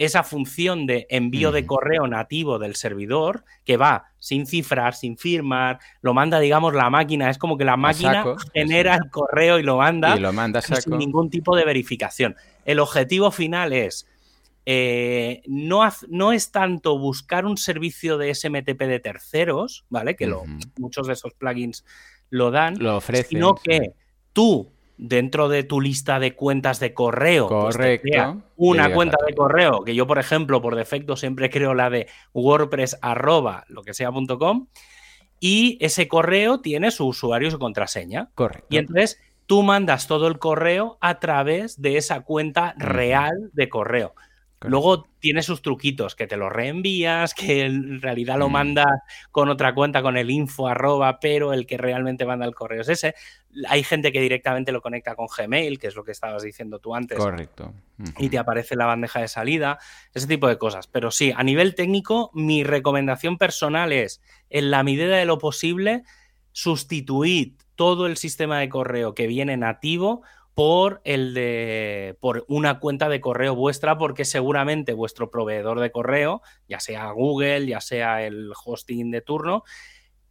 esa función de envío de correo nativo del servidor que va sin cifrar, sin firmar, lo manda, digamos, la máquina. Es como que la máquina genera el correo y lo manda, y lo manda sin ningún tipo de verificación. El objetivo final es eh, no, no, es tanto buscar un servicio de SMTP de terceros, ¿vale? Que muchos de esos plugins lo dan, lo ofrecen, sino que tú dentro de tu lista de cuentas de correo, pues, Correcto. una cuenta de correo, que yo, por ejemplo, por defecto siempre creo la de WordPress arroba lo que sea.com, y ese correo tiene su usuario y su contraseña. Correcto. Y entonces tú mandas todo el correo a través de esa cuenta real de correo. Luego tiene sus truquitos, que te lo reenvías, que en realidad lo mm. manda con otra cuenta, con el info arroba, pero el que realmente manda el correo es ese. Hay gente que directamente lo conecta con Gmail, que es lo que estabas diciendo tú antes. Correcto. Y te aparece la bandeja de salida, ese tipo de cosas. Pero sí, a nivel técnico, mi recomendación personal es, en la medida de lo posible, sustituir todo el sistema de correo que viene nativo por el de por una cuenta de correo vuestra porque seguramente vuestro proveedor de correo, ya sea Google, ya sea el hosting de turno,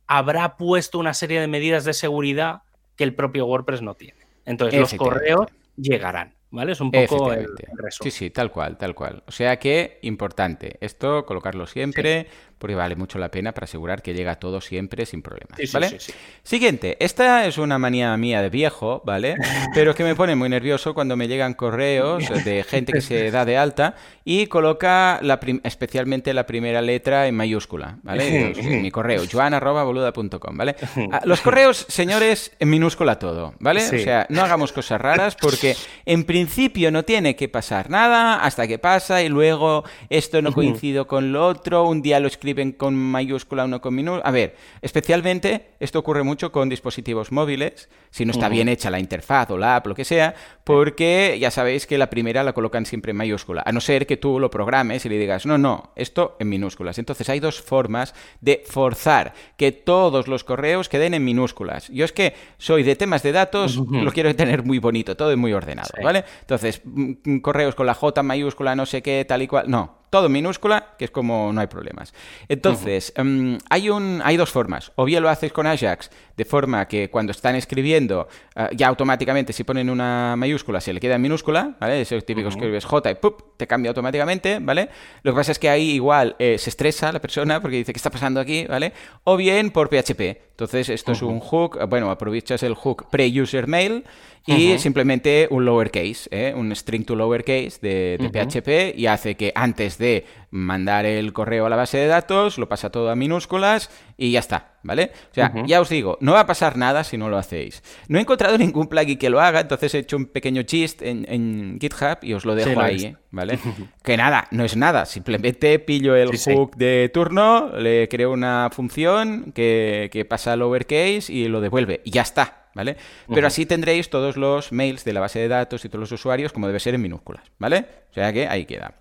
habrá puesto una serie de medidas de seguridad que el propio WordPress no tiene. Entonces los correos llegarán. ¿Vale? Es un poco el, Sí, sí, tal cual, tal cual. O sea que, importante, esto colocarlo siempre, porque vale mucho la pena para asegurar que llega todo siempre sin problemas. ¿Vale? Siguiente, esta es una manía mía de viejo, ¿vale? [LAUGHS] Pero que me pone muy nervioso cuando me llegan correos de gente que se da de alta y coloca la especialmente la primera letra en mayúscula, ¿vale? [LAUGHS] Mi correo, joan.boluda.com, ¿vale? Ah, los correos, señores, en minúscula todo, ¿vale? O sea, no hagamos cosas raras porque en principio no tiene que pasar nada hasta que pasa y luego esto no coincido con lo otro, un día lo escriben con mayúscula, uno con minúscula. A ver, especialmente esto ocurre mucho con dispositivos móviles, si no está bien hecha la interfaz o la app, lo que sea, porque ya sabéis que la primera la colocan siempre en mayúscula, a no ser que tú lo programes y le digas, no, no, esto en minúsculas. Entonces hay dos formas de forzar que todos los correos queden en minúsculas. Yo es que soy de temas de datos, lo quiero tener muy bonito, todo muy ordenado, ¿vale? Entonces, mm, mm, correos con la J mayúscula, no sé qué, tal y cual. No, todo en minúscula, que es como no hay problemas. Entonces, em, hay, un, hay dos formas. O bien lo haces con Ajax, de forma que cuando están escribiendo, eh, ya automáticamente si ponen una mayúscula se le queda en minúscula, ¿vale? Eso es típico, escribes J y ¡pup! te cambia automáticamente, ¿vale? Lo que pasa es que ahí igual eh, se estresa la persona porque dice, ¿qué está pasando aquí? ¿Vale? O bien por PHP. Entonces, esto es un hook, bueno, aprovechas el hook pre-user mail y simplemente un lowercase, ¿eh? un string to lowercase de, de PHP y hace que antes de mandar el correo a la base de datos, lo pasa todo a minúsculas y ya está, ¿vale? O sea, ya os digo, no va a pasar nada si no lo hacéis. No he encontrado [LAUGHS] ningún plugin que lo haga, entonces he hecho un pequeño chist en, GitHub y os lo dejo ahí, ¿vale? [LAUGHS] que nada, no es nada, simplemente pillo el hook de turno, le creo una función que, que pasa al lowercase y lo devuelve y ya está. ¿Vale? Pero así tendréis todos los mails de la base de datos y todos los usuarios como debe ser en minúsculas, ¿vale? O sea que ahí queda.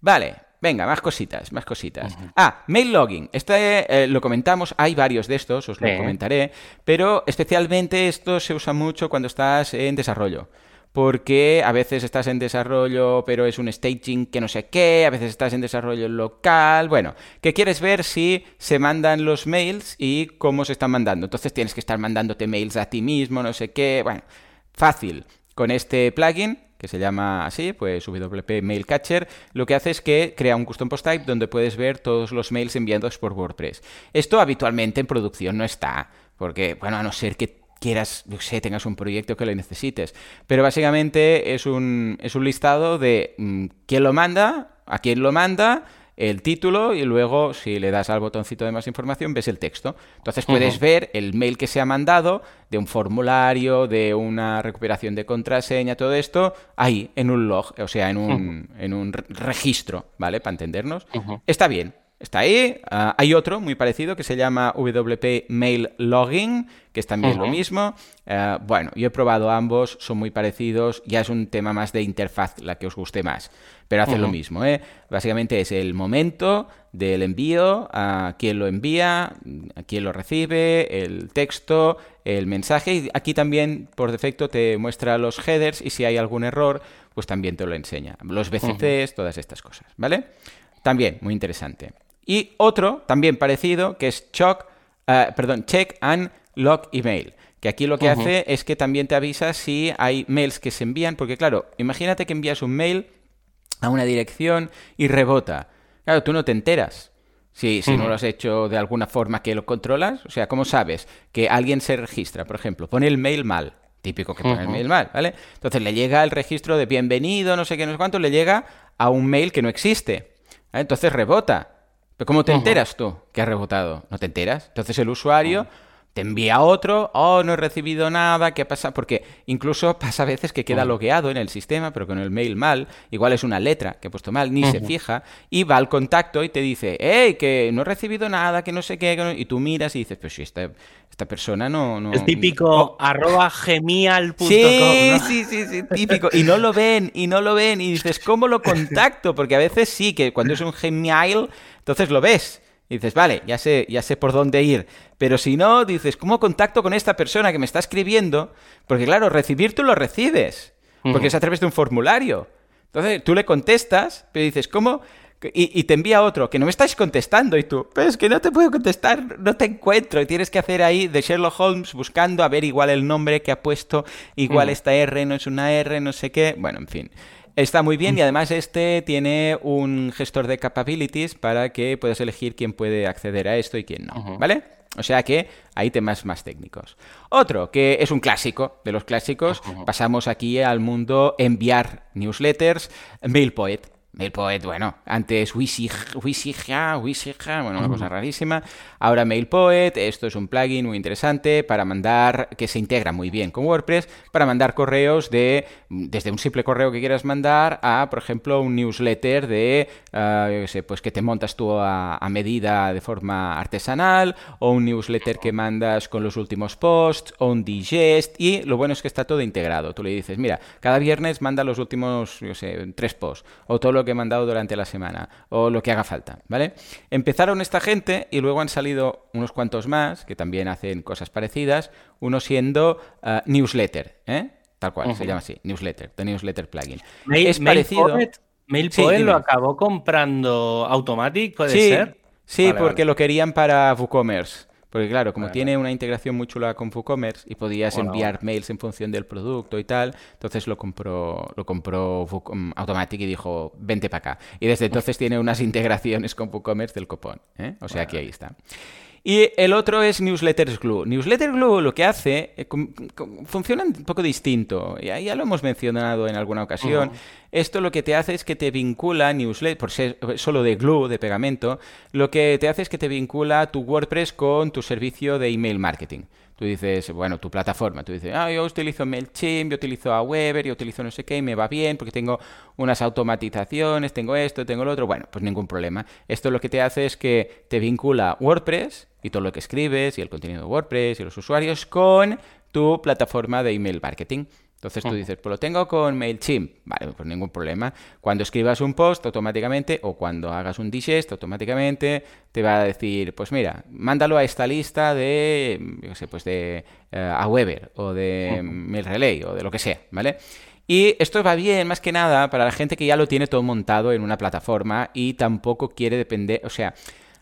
Vale, Venga, más cositas, más cositas. Ah, mail logging. Este eh, lo comentamos, hay varios de estos, os lo comentaré, pero especialmente esto se usa mucho cuando estás en desarrollo porque a veces estás en desarrollo, pero es un staging que no sé qué, a veces estás en desarrollo local, bueno, que quieres ver si se mandan los mails y cómo se están mandando. Entonces tienes que estar mandándote mails a ti mismo, no sé qué, bueno, fácil. Con este plugin que se llama así, pues WP Mail Catcher, lo que hace es que crea un custom post type donde puedes ver todos los mails enviados por WordPress. Esto habitualmente en producción no está, porque, bueno, a no ser que quieras, yo sé, tengas un proyecto que lo necesites. Pero básicamente es un, es un listado de mm, quién lo manda, a quién lo manda, el título y luego si le das al botoncito de más información ves el texto. Entonces puedes ver el mail que se ha mandado de un formulario, de una recuperación de contraseña, todo esto ahí en un log, o sea, en un, en un registro, ¿vale? Para entendernos. Está bien, Está ahí. Ah, hay otro muy parecido que se llama WP Mail Logging, que es también lo mismo. Ah, bueno, yo he probado ambos, son muy parecidos. Ya es un tema más de interfaz, la que os guste más. Pero hace lo mismo, ¿eh? Básicamente es el momento del envío, a quién lo envía, a quién lo recibe, el texto, el mensaje. Y aquí también, por defecto, te muestra los headers y si hay algún error, pues también te lo enseña. Los BCCs, todas estas cosas, ¿vale? También, muy interesante. Y otro, también parecido, que es Choc, eh, perdón, Check and Log Email. Que aquí lo que hace es que también te avisa si hay mails que se envían, porque claro, imagínate que envías un mail a una dirección y rebota. Claro, tú no te enteras. Si, si no lo has hecho de alguna forma que lo controlas, o sea, ¿cómo sabes que alguien se registra? Por ejemplo, pone el mail mal, típico que pone el mail mal, ¿vale? Entonces le llega el registro de bienvenido, no sé qué, no sé cuánto, le llega a un mail que no existe. Entonces rebota. Pero ¿cómo te enteras tú que ha rebotado? ¿No te enteras? Entonces el usuario te envía otro, oh, no he recibido nada, ¿qué pasa? Porque incluso [LAUGHS] pasa a veces que queda logueado en el sistema, pero con el mail mal, igual es una letra que he puesto mal, ni se fija, y va al contacto y te dice, hey, que no he recibido nada, que no sé qué, y tú miras y dices, pues si esta, esta persona no... no el típico [LAUGHS] arroba genial.com. Sí, [LAUGHS] sí, sí, sí, típico. Y no lo ven, y no lo ven, y dices, ¿cómo lo contacto? Porque a veces sí, que cuando es un genial, entonces lo ves. Y dices, vale, ya sé, ya sé por dónde ir. Pero si no, dices, ¿cómo contacto con esta persona que me está escribiendo? Porque claro, recibir tú lo recibes. Porque es a través de un formulario. Entonces tú le contestas, pero dices, ¿cómo? Y, te envía otro, que no me estáis contestando. Y tú, pero es que no te puedo contestar, no te encuentro. Y tienes que hacer ahí de Sherlock Holmes buscando a ver igual el nombre que ha puesto, igual esta R no es una R, no sé qué. Bueno, en fin. Está muy bien y además este tiene un gestor de capabilities para que puedas elegir quién puede acceder a esto y quién no, ¿vale? O sea que hay temas más técnicos. Otro, que es un clásico de los clásicos, pasamos aquí al mundo enviar newsletters, MailPoet. MailPoet, bueno, antes Wisija, Wisija, bueno, una cosa rarísima. Ahora MailPoet, esto es un plugin muy interesante para mandar, que se integra muy bien con WordPress, para mandar correos de, desde un simple correo que quieras mandar a, por ejemplo, un newsletter de, uh, yo sé, pues que te montas tú a, medida de forma artesanal, o un newsletter que mandas con los últimos posts, o un digest, y lo bueno es que está todo integrado. Tú le dices, mira, cada viernes manda los últimos, yo sé, tres posts, o todo lo que he mandado durante la semana o lo que haga falta, ¿vale? Empezaron esta gente y luego han salido unos cuantos más que también hacen cosas parecidas, uno siendo uh, newsletter, ¿eh? Tal cual, se llama así, newsletter, the newsletter plugin. es parecido... MailPoet lo acabó comprando Automatic, ¿puede ser? Sí, porque lo querían para WooCommerce. Porque claro, como tiene una integración muy chula con WooCommerce y podías enviar mails en función del producto y tal, entonces lo compró, lo compró Automatic y dijo, vente para acá. Y desde entonces tiene unas [LAUGHS] integraciones con WooCommerce del copón. ¿eh? O sea que ahí está. Y el otro es Newsletters Glue. Newsletter Glue lo que hace eh, funciona un poco distinto. Ya, ya lo hemos mencionado en alguna ocasión. Esto lo que te hace es que te vincula Newsletter, por ser solo de glue, de pegamento, lo que te hace es que te vincula tu WordPress con tu servicio de email marketing. Tú dices, bueno, tu plataforma, tú dices, ah, yo utilizo MailChimp, yo utilizo Aweber, yo utilizo no sé qué, y me va bien porque tengo unas automatizaciones, tengo esto, tengo lo otro. Bueno, pues ningún problema. Esto lo que te hace es que te vincula WordPress y todo lo que escribes y el contenido de WordPress y los usuarios con tu plataforma de email marketing. Entonces tú dices, pues lo tengo con MailChimp. Vale, pues ningún problema. Cuando escribas un post automáticamente o cuando hagas un digest automáticamente te va a decir, pues mira, mándalo a esta lista de, yo sé, pues de uh, a Weber o de MailRelay o de lo que sea, ¿vale? Y esto va bien más que nada para la gente que ya lo tiene todo montado en una plataforma y tampoco quiere depender, o sea,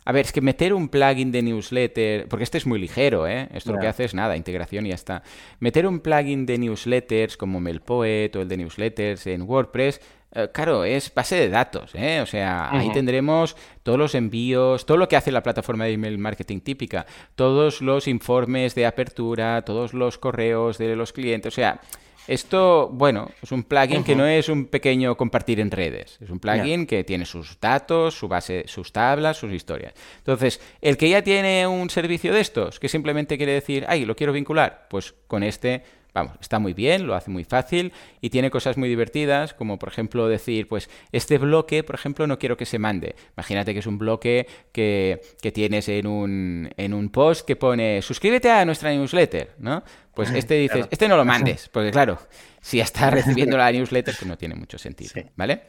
a ver, es que meter un plugin de newsletter, porque este es muy ligero, ¿eh? Esto lo que hace es nada, integración y ya está. Meter un plugin de newsletters como MailPoet o el de newsletters en WordPress, eh, claro, es base de datos, ¿eh? O sea, ahí tendremos todos los envíos, todo lo que hace la plataforma de email marketing típica, todos los informes de apertura, todos los correos de los clientes, o sea, esto, bueno, es un plugin que no es un pequeño compartir en redes. Es un plugin que tiene sus datos, su base, sus tablas, sus historias. Entonces, el que ya tiene un servicio de estos, que simplemente quiere decir, ay, lo quiero vincular, pues con este vamos, está muy bien, lo hace muy fácil y tiene cosas muy divertidas, como por ejemplo decir, pues este bloque, por ejemplo, no quiero que se mande. Imagínate que es un bloque que, que tienes en un, en un post que pone, suscríbete a nuestra newsletter, ¿no? Pues este dices, este no lo mandes, porque claro, si ya está [LAUGHS] recibiendo la newsletter, pues no tiene mucho sentido, ¿vale?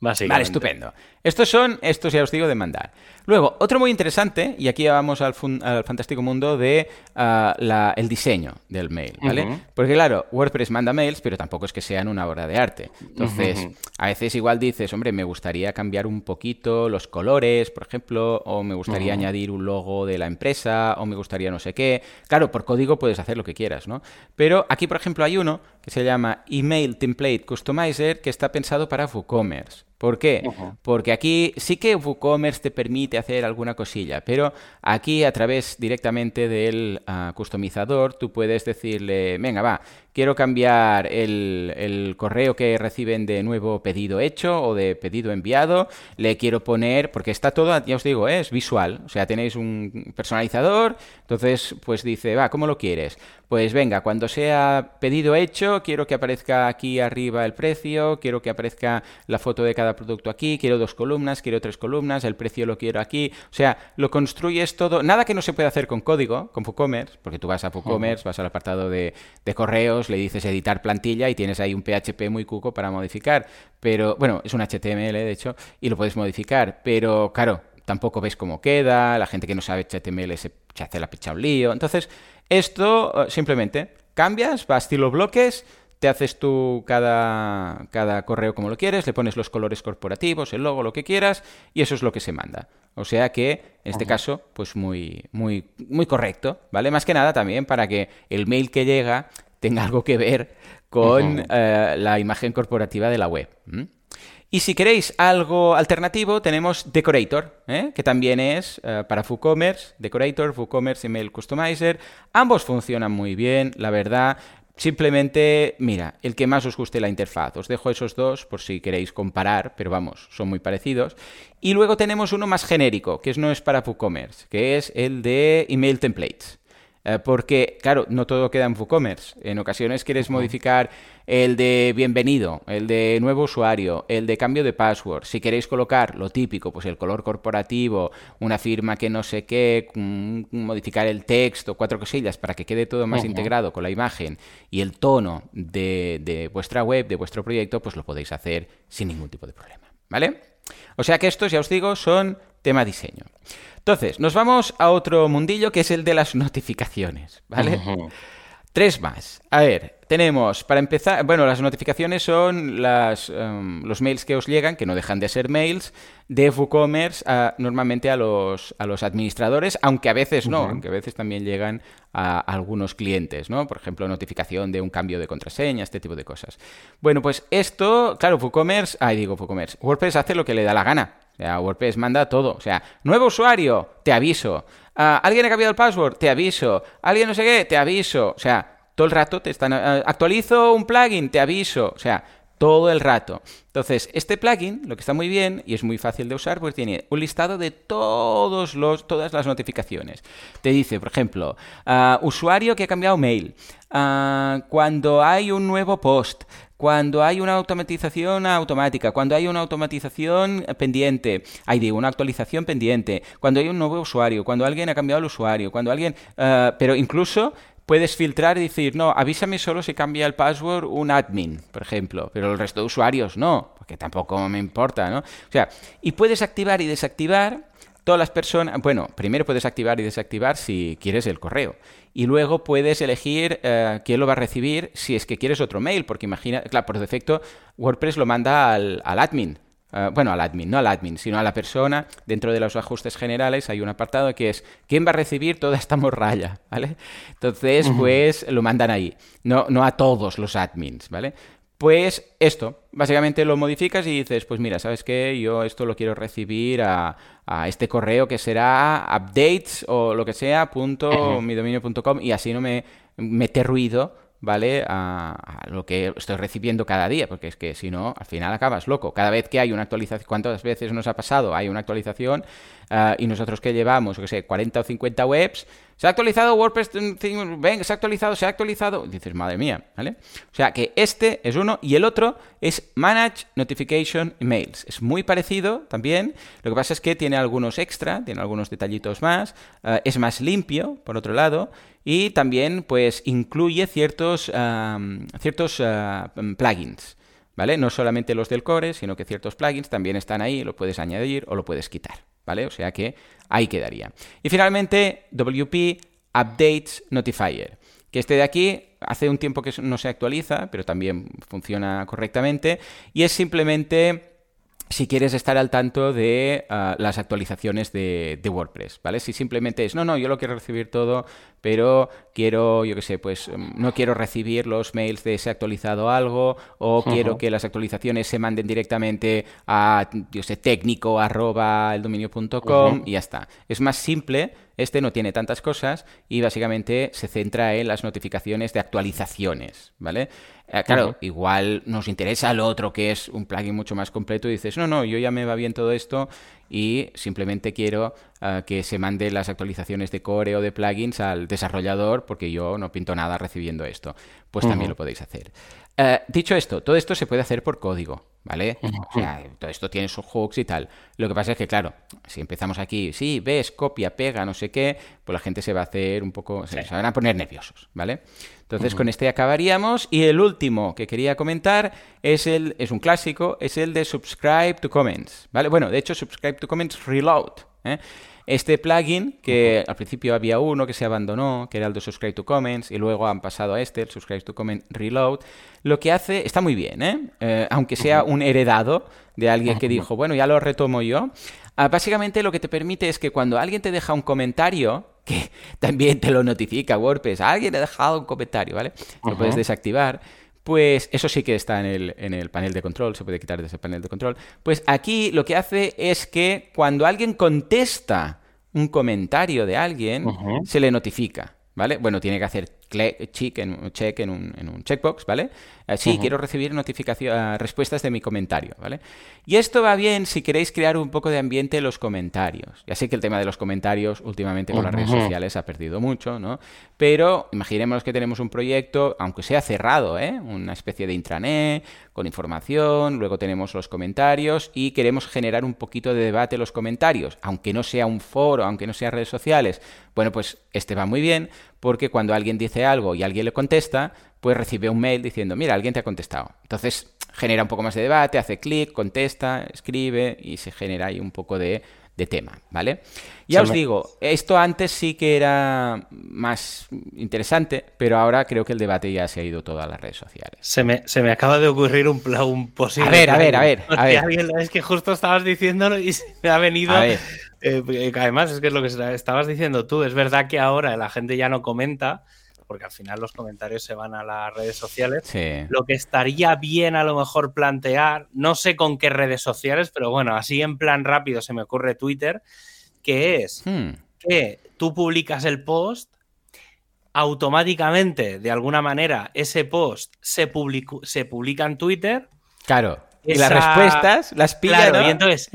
Vale, estupendo. Estos son, estos ya os digo, de mandar. Luego, otro muy interesante, y aquí vamos al, fantástico mundo de ah, el diseño del mail, ¿vale? Porque claro, WordPress manda mails, pero tampoco es que sean una obra de arte. Entonces, a veces igual dices, hombre, me gustaría cambiar un poquito los colores, por ejemplo, o me gustaría añadir un logo de la empresa, o me gustaría no sé qué. Claro, por código puedes hacer lo que quieras, ¿no? Pero aquí, por ejemplo, hay uno que se llama Email Template Customizer, que está pensado para WooCommerce. ¿Por qué? Porque aquí sí que WooCommerce te permite hacer alguna cosilla, pero aquí a través directamente del ah, customizador tú puedes decirle, venga, va, quiero cambiar el, correo que reciben de nuevo pedido hecho o de pedido enviado, le quiero poner, porque está todo, ya os digo, ¿eh? es visual, o sea, tenéis un personalizador, entonces pues dice, va, ¿cómo lo quieres? Pues venga, cuando sea pedido hecho, quiero que aparezca aquí arriba el precio, quiero que aparezca la foto de cada producto aquí, quiero dos columnas, quiero tres columnas, el precio lo quiero aquí, o sea, lo construyes todo, nada que no se pueda hacer con código, con WooCommerce, porque tú vas a WooCommerce, vas al apartado de correos, le dices editar plantilla y tienes ahí un PHP muy cuco para modificar. Pero, bueno, es un HTML de hecho, y lo puedes modificar. Pero, claro, tampoco ves cómo queda, la gente que no sabe HTML se, hace la picha un lío. Entonces, esto eh, simplemente cambias, vas estilo bloques, te haces tú cada, cada correo como lo quieres, le pones los colores corporativos, el logo, lo que quieras, y eso es lo que se manda. O sea que, en este caso, pues muy, muy, muy correcto, ¿vale? Más que nada también para que el mail que llega tenga algo que ver con eh, la imagen corporativa de la web. Y si queréis algo alternativo, tenemos Decorator, ¿eh? que también es eh, para WooCommerce, Decorator, WooCommerce Email Customizer. Ambos funcionan muy bien, la verdad. Simplemente, mira, el que más os guste la interfaz. Os dejo esos dos por si queréis comparar, pero vamos, son muy parecidos. Y luego tenemos uno más genérico, que no es para WooCommerce, que es el de Email Templates. Eh, porque, claro, no todo queda en WooCommerce. En ocasiones quieres modificar el de bienvenido, el de nuevo usuario, el de cambio de password. Si queréis colocar lo típico, pues el color corporativo, una firma que no sé qué, modificar el texto, cuatro cosillas para que quede todo más integrado con la imagen y el tono de, de vuestra web, de vuestro proyecto, pues lo podéis hacer sin ningún tipo de problema. ¿Vale? O sea que estos, ya os digo, son tema diseño. Entonces, nos vamos a otro mundillo que es el de las notificaciones, ¿vale? Tres más. A ver, tenemos, para empezar, bueno, las notificaciones son las, em, los mails que os llegan, que no dejan de ser mails, de WooCommerce normalmente a los, a los administradores, aunque a veces no, aunque a veces también llegan a, algunos clientes, ¿no? Por ejemplo, notificación de un cambio de contraseña, este tipo de cosas. Bueno, pues esto, claro, WooCommerce, ay, digo WooCommerce, WordPress hace lo que le da la gana. O sea, WordPress manda todo. O sea, nuevo usuario, te aviso. Ah, ¿Alguien ha cambiado el password? Te aviso. ¿Alguien no sé qué? Te aviso. O sea, todo el rato te están... ah, actualizo un plugin, te aviso. O sea, todo el rato. Entonces, este plugin, lo que está muy bien y es muy fácil de usar, pues tiene un listado de todos los, todas las notificaciones. Te dice, por ejemplo, uh, usuario que ha cambiado mail, uh, cuando hay un nuevo post, cuando hay una automatización automática, cuando hay una automatización pendiente, hay digo, una actualización pendiente, cuando hay un nuevo usuario, cuando alguien ha cambiado el usuario, cuando alguien... Uh, pero incluso puedes filtrar y decir, no, avísame solo si cambia el password un admin, por ejemplo, pero el resto de usuarios no, porque tampoco me importa, ¿no? O sea, y puedes activar y desactivar todas las personas, bueno, primero puedes activar y desactivar si quieres el correo. Y luego puedes elegir uh, quién lo va a recibir si es que quieres otro mail, porque imagina, claro, por defecto WordPress lo manda al, al admin, Uh, bueno, al admin, no al admin, sino a la persona. Dentro de los ajustes generales hay un apartado que es quién va a recibir toda esta morralla, [LAUGHS] ¿vale? Entonces, uh -huh. pues lo mandan ahí, no, no a todos los admins, ¿vale? Pues esto, básicamente lo modificas y dices, pues mira, ¿sabes qué? Yo esto lo quiero recibir a, a este correo que será updates o lo que sea, punto, uh -huh. midominio.com y así no me mete ruido ¿vale? A, a, lo que estoy recibiendo cada día, porque es que si no, al final acabas loco. Cada vez que hay una actualización, ¿cuántas veces nos ha pasado? Hay una actualización uh, y nosotros que llevamos, que sé, 40 o 50 webs, se ha actualizado WordPress, ven, se ha actualizado, se ha actualizado. Dices, madre mía, ¿vale? O sea que este es uno y el otro es Manage Notification Emails. Es muy parecido también. Lo que pasa es que tiene algunos extra, tiene algunos detallitos más, uh, es más limpio, por otro lado, y también pues incluye ciertos, ciertos uh, plugins. ¿Vale? No solamente los del core, sino que ciertos plugins también están ahí, lo puedes añadir o lo puedes quitar. ¿Vale? O sea que ahí quedaría. Y finalmente, WP Updates Notifier. Que este de aquí hace un tiempo que no se actualiza, pero también funciona correctamente. Y es simplemente si quieres estar al tanto de uh, las actualizaciones de, de, WordPress, ¿vale? Si simplemente es, no, no, yo lo quiero recibir todo, pero quiero, yo qué sé, pues no quiero recibir los mails de se ha actualizado algo, o uh -huh. quiero que las actualizaciones se manden directamente a, yo sé, técnico arroba el dominio.com uh -huh. y ya está. Es más simple, este no tiene tantas cosas y básicamente se centra en las notificaciones de actualizaciones, ¿vale? Eh, claro, uh -huh. igual nos interesa el otro que es un plugin mucho más completo y dices, no, no, yo ya me va bien todo esto y simplemente quiero uh, que se mande las actualizaciones de core o de plugins al desarrollador porque yo no pinto nada recibiendo esto. Pues uh -huh. también lo podéis hacer. Uh, dicho esto, todo esto se puede hacer por código, ¿vale? O sea, todo esto tiene sus hooks y tal. Lo que pasa es que, claro, si empezamos aquí, sí, ves, copia, pega, no sé qué, pues la gente se va a hacer un poco, sí. se, se van a poner nerviosos, ¿vale? Entonces, uh -huh. con este acabaríamos. Y el último que quería comentar es, el, es un clásico, es el de Subscribe to Comments, ¿vale? Bueno, de hecho, Subscribe to Comments Reload, ¿eh? Este plugin, que uh -huh. al principio había uno que se abandonó, que era el de Subscribe to Comments, y luego han pasado a este, el Subscribe to Comment Reload, lo que hace, está muy bien, ¿eh? eh aunque sea un heredado de alguien que dijo, bueno, ya lo retomo yo, uh, básicamente lo que te permite es que cuando alguien te deja un comentario, [LAUGHS] que también te lo notifica WordPress, alguien ha dejado un comentario, ¿vale? Lo uh -huh. puedes desactivar pues eso sí que está en el, en el, panel de control, se puede quitar desde el panel de control. Pues aquí lo que hace es que cuando alguien contesta un comentario de alguien, uh -huh. se le notifica, ¿vale? Bueno, tiene que hacer check en, check en, un, en un checkbox, ¿vale? Uh, sí, uh -huh. quiero recibir uh, respuestas de mi comentario, ¿vale? Y esto va bien si queréis crear un poco de ambiente en los comentarios. Ya sé que el tema de los comentarios últimamente con las redes sociales ha perdido mucho, ¿no? Pero imaginemos que tenemos un proyecto, aunque sea cerrado, ¿eh? Una especie de intranet con información, luego tenemos los comentarios y queremos generar un poquito de debate en los comentarios, aunque no sea un foro, aunque no sea redes sociales. Bueno, pues este va muy bien porque cuando alguien dice algo y alguien le contesta, pues recibe un mail diciendo, mira, alguien te ha contestado. Entonces genera un poco más de debate, hace clic, contesta, escribe y se genera ahí un poco de, de tema, ¿vale? Ya os digo, esto antes sí que era más interesante, pero ahora creo que el debate ya se ha ido todo a las redes sociales. Se me, se me acaba de ocurrir un, un posible... A ver, a ver, a ver. A ver. Es que justo estabas diciéndolo y se me ha venido... A ver. Eh, además, es que es lo que estabas diciendo tú. Es verdad que ahora la gente ya no comenta, porque al final los comentarios se van a las redes sociales. Sí. Lo que estaría bien a lo mejor plantear, no sé con qué redes sociales, pero bueno, así en plan rápido se me ocurre Twitter, que es... Hmm que tú publicas el post, automáticamente, de alguna manera, ese post se, se publica en Twitter. Claro. Y las respuestas las pilla. Claro, y entonces,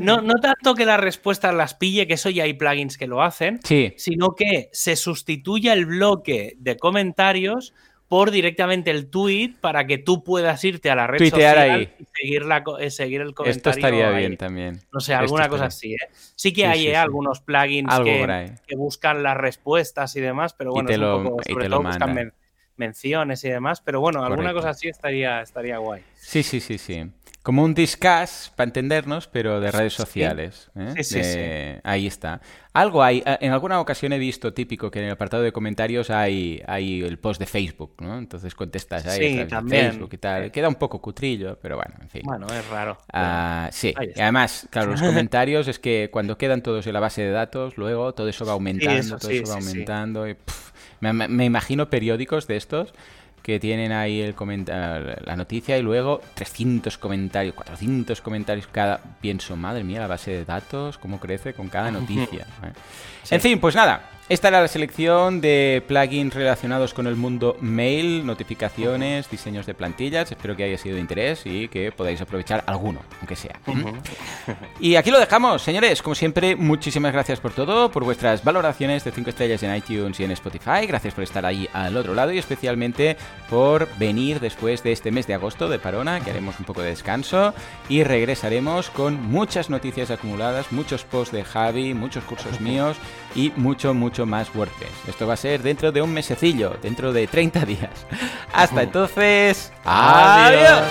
no, no, tanto que las respuestas las pille, que eso ya hay plugins que lo hacen, sí. sino que se sustituya el bloque de comentarios por directamente el tweet para que tú puedas irte a la red social y seguir, la, eh, seguir el comentario. Esto estaría bien también. No sé, alguna cosa así. ¿eh? Sí que hay eh, algunos plugins que, buscan las respuestas y demás, pero bueno, es un poco, sobre todo buscan menciones y demás, pero bueno, alguna cosa así estaría, estaría guay. Sí, sí, sí, sí. Como un discuss, para entendernos, pero de redes sociales. ¿eh? Sí, sí, Ahí está. Algo hay. Eh, en alguna ocasión he visto típico que en el apartado de comentarios hay, hay el post de Facebook, ¿no? Entonces contestas ahí también. Facebook y tal. Queda un poco cutrillo, pero bueno, en fin. Bueno, es raro. Ah, sí. Y además, claro, los [LAUGHS] comentarios es que cuando quedan todos en la base de datos, luego todo eso va aumentando, todo eso va aumentando. Y, me, me imagino periódicos de estos que tienen ahí el la noticia y luego 300 comentarios, 400 comentarios cada. Pienso, madre mía, la base de datos, cómo crece con cada noticia. [LAUGHS] En fin, pues nada, esta era la selección de plugins relacionados con el mundo mail, notificaciones, diseños de plantillas. Espero que haya sido de interés y que podáis aprovechar alguno, aunque sea. Y aquí lo dejamos, señores. Como siempre, muchísimas gracias por todo, por vuestras valoraciones de 5 estrellas en iTunes y en Spotify. Gracias por estar ahí al otro lado y especialmente por venir después de este mes de agosto de Parona, que haremos un poco de descanso y regresaremos con muchas noticias acumuladas, muchos posts de Javi, muchos cursos [LAUGHS] míos y mucho, mucho más WordPress. Esto va a ser dentro de un mesecillo, dentro de 30 días. [LAUGHS] Hasta entonces, adiós.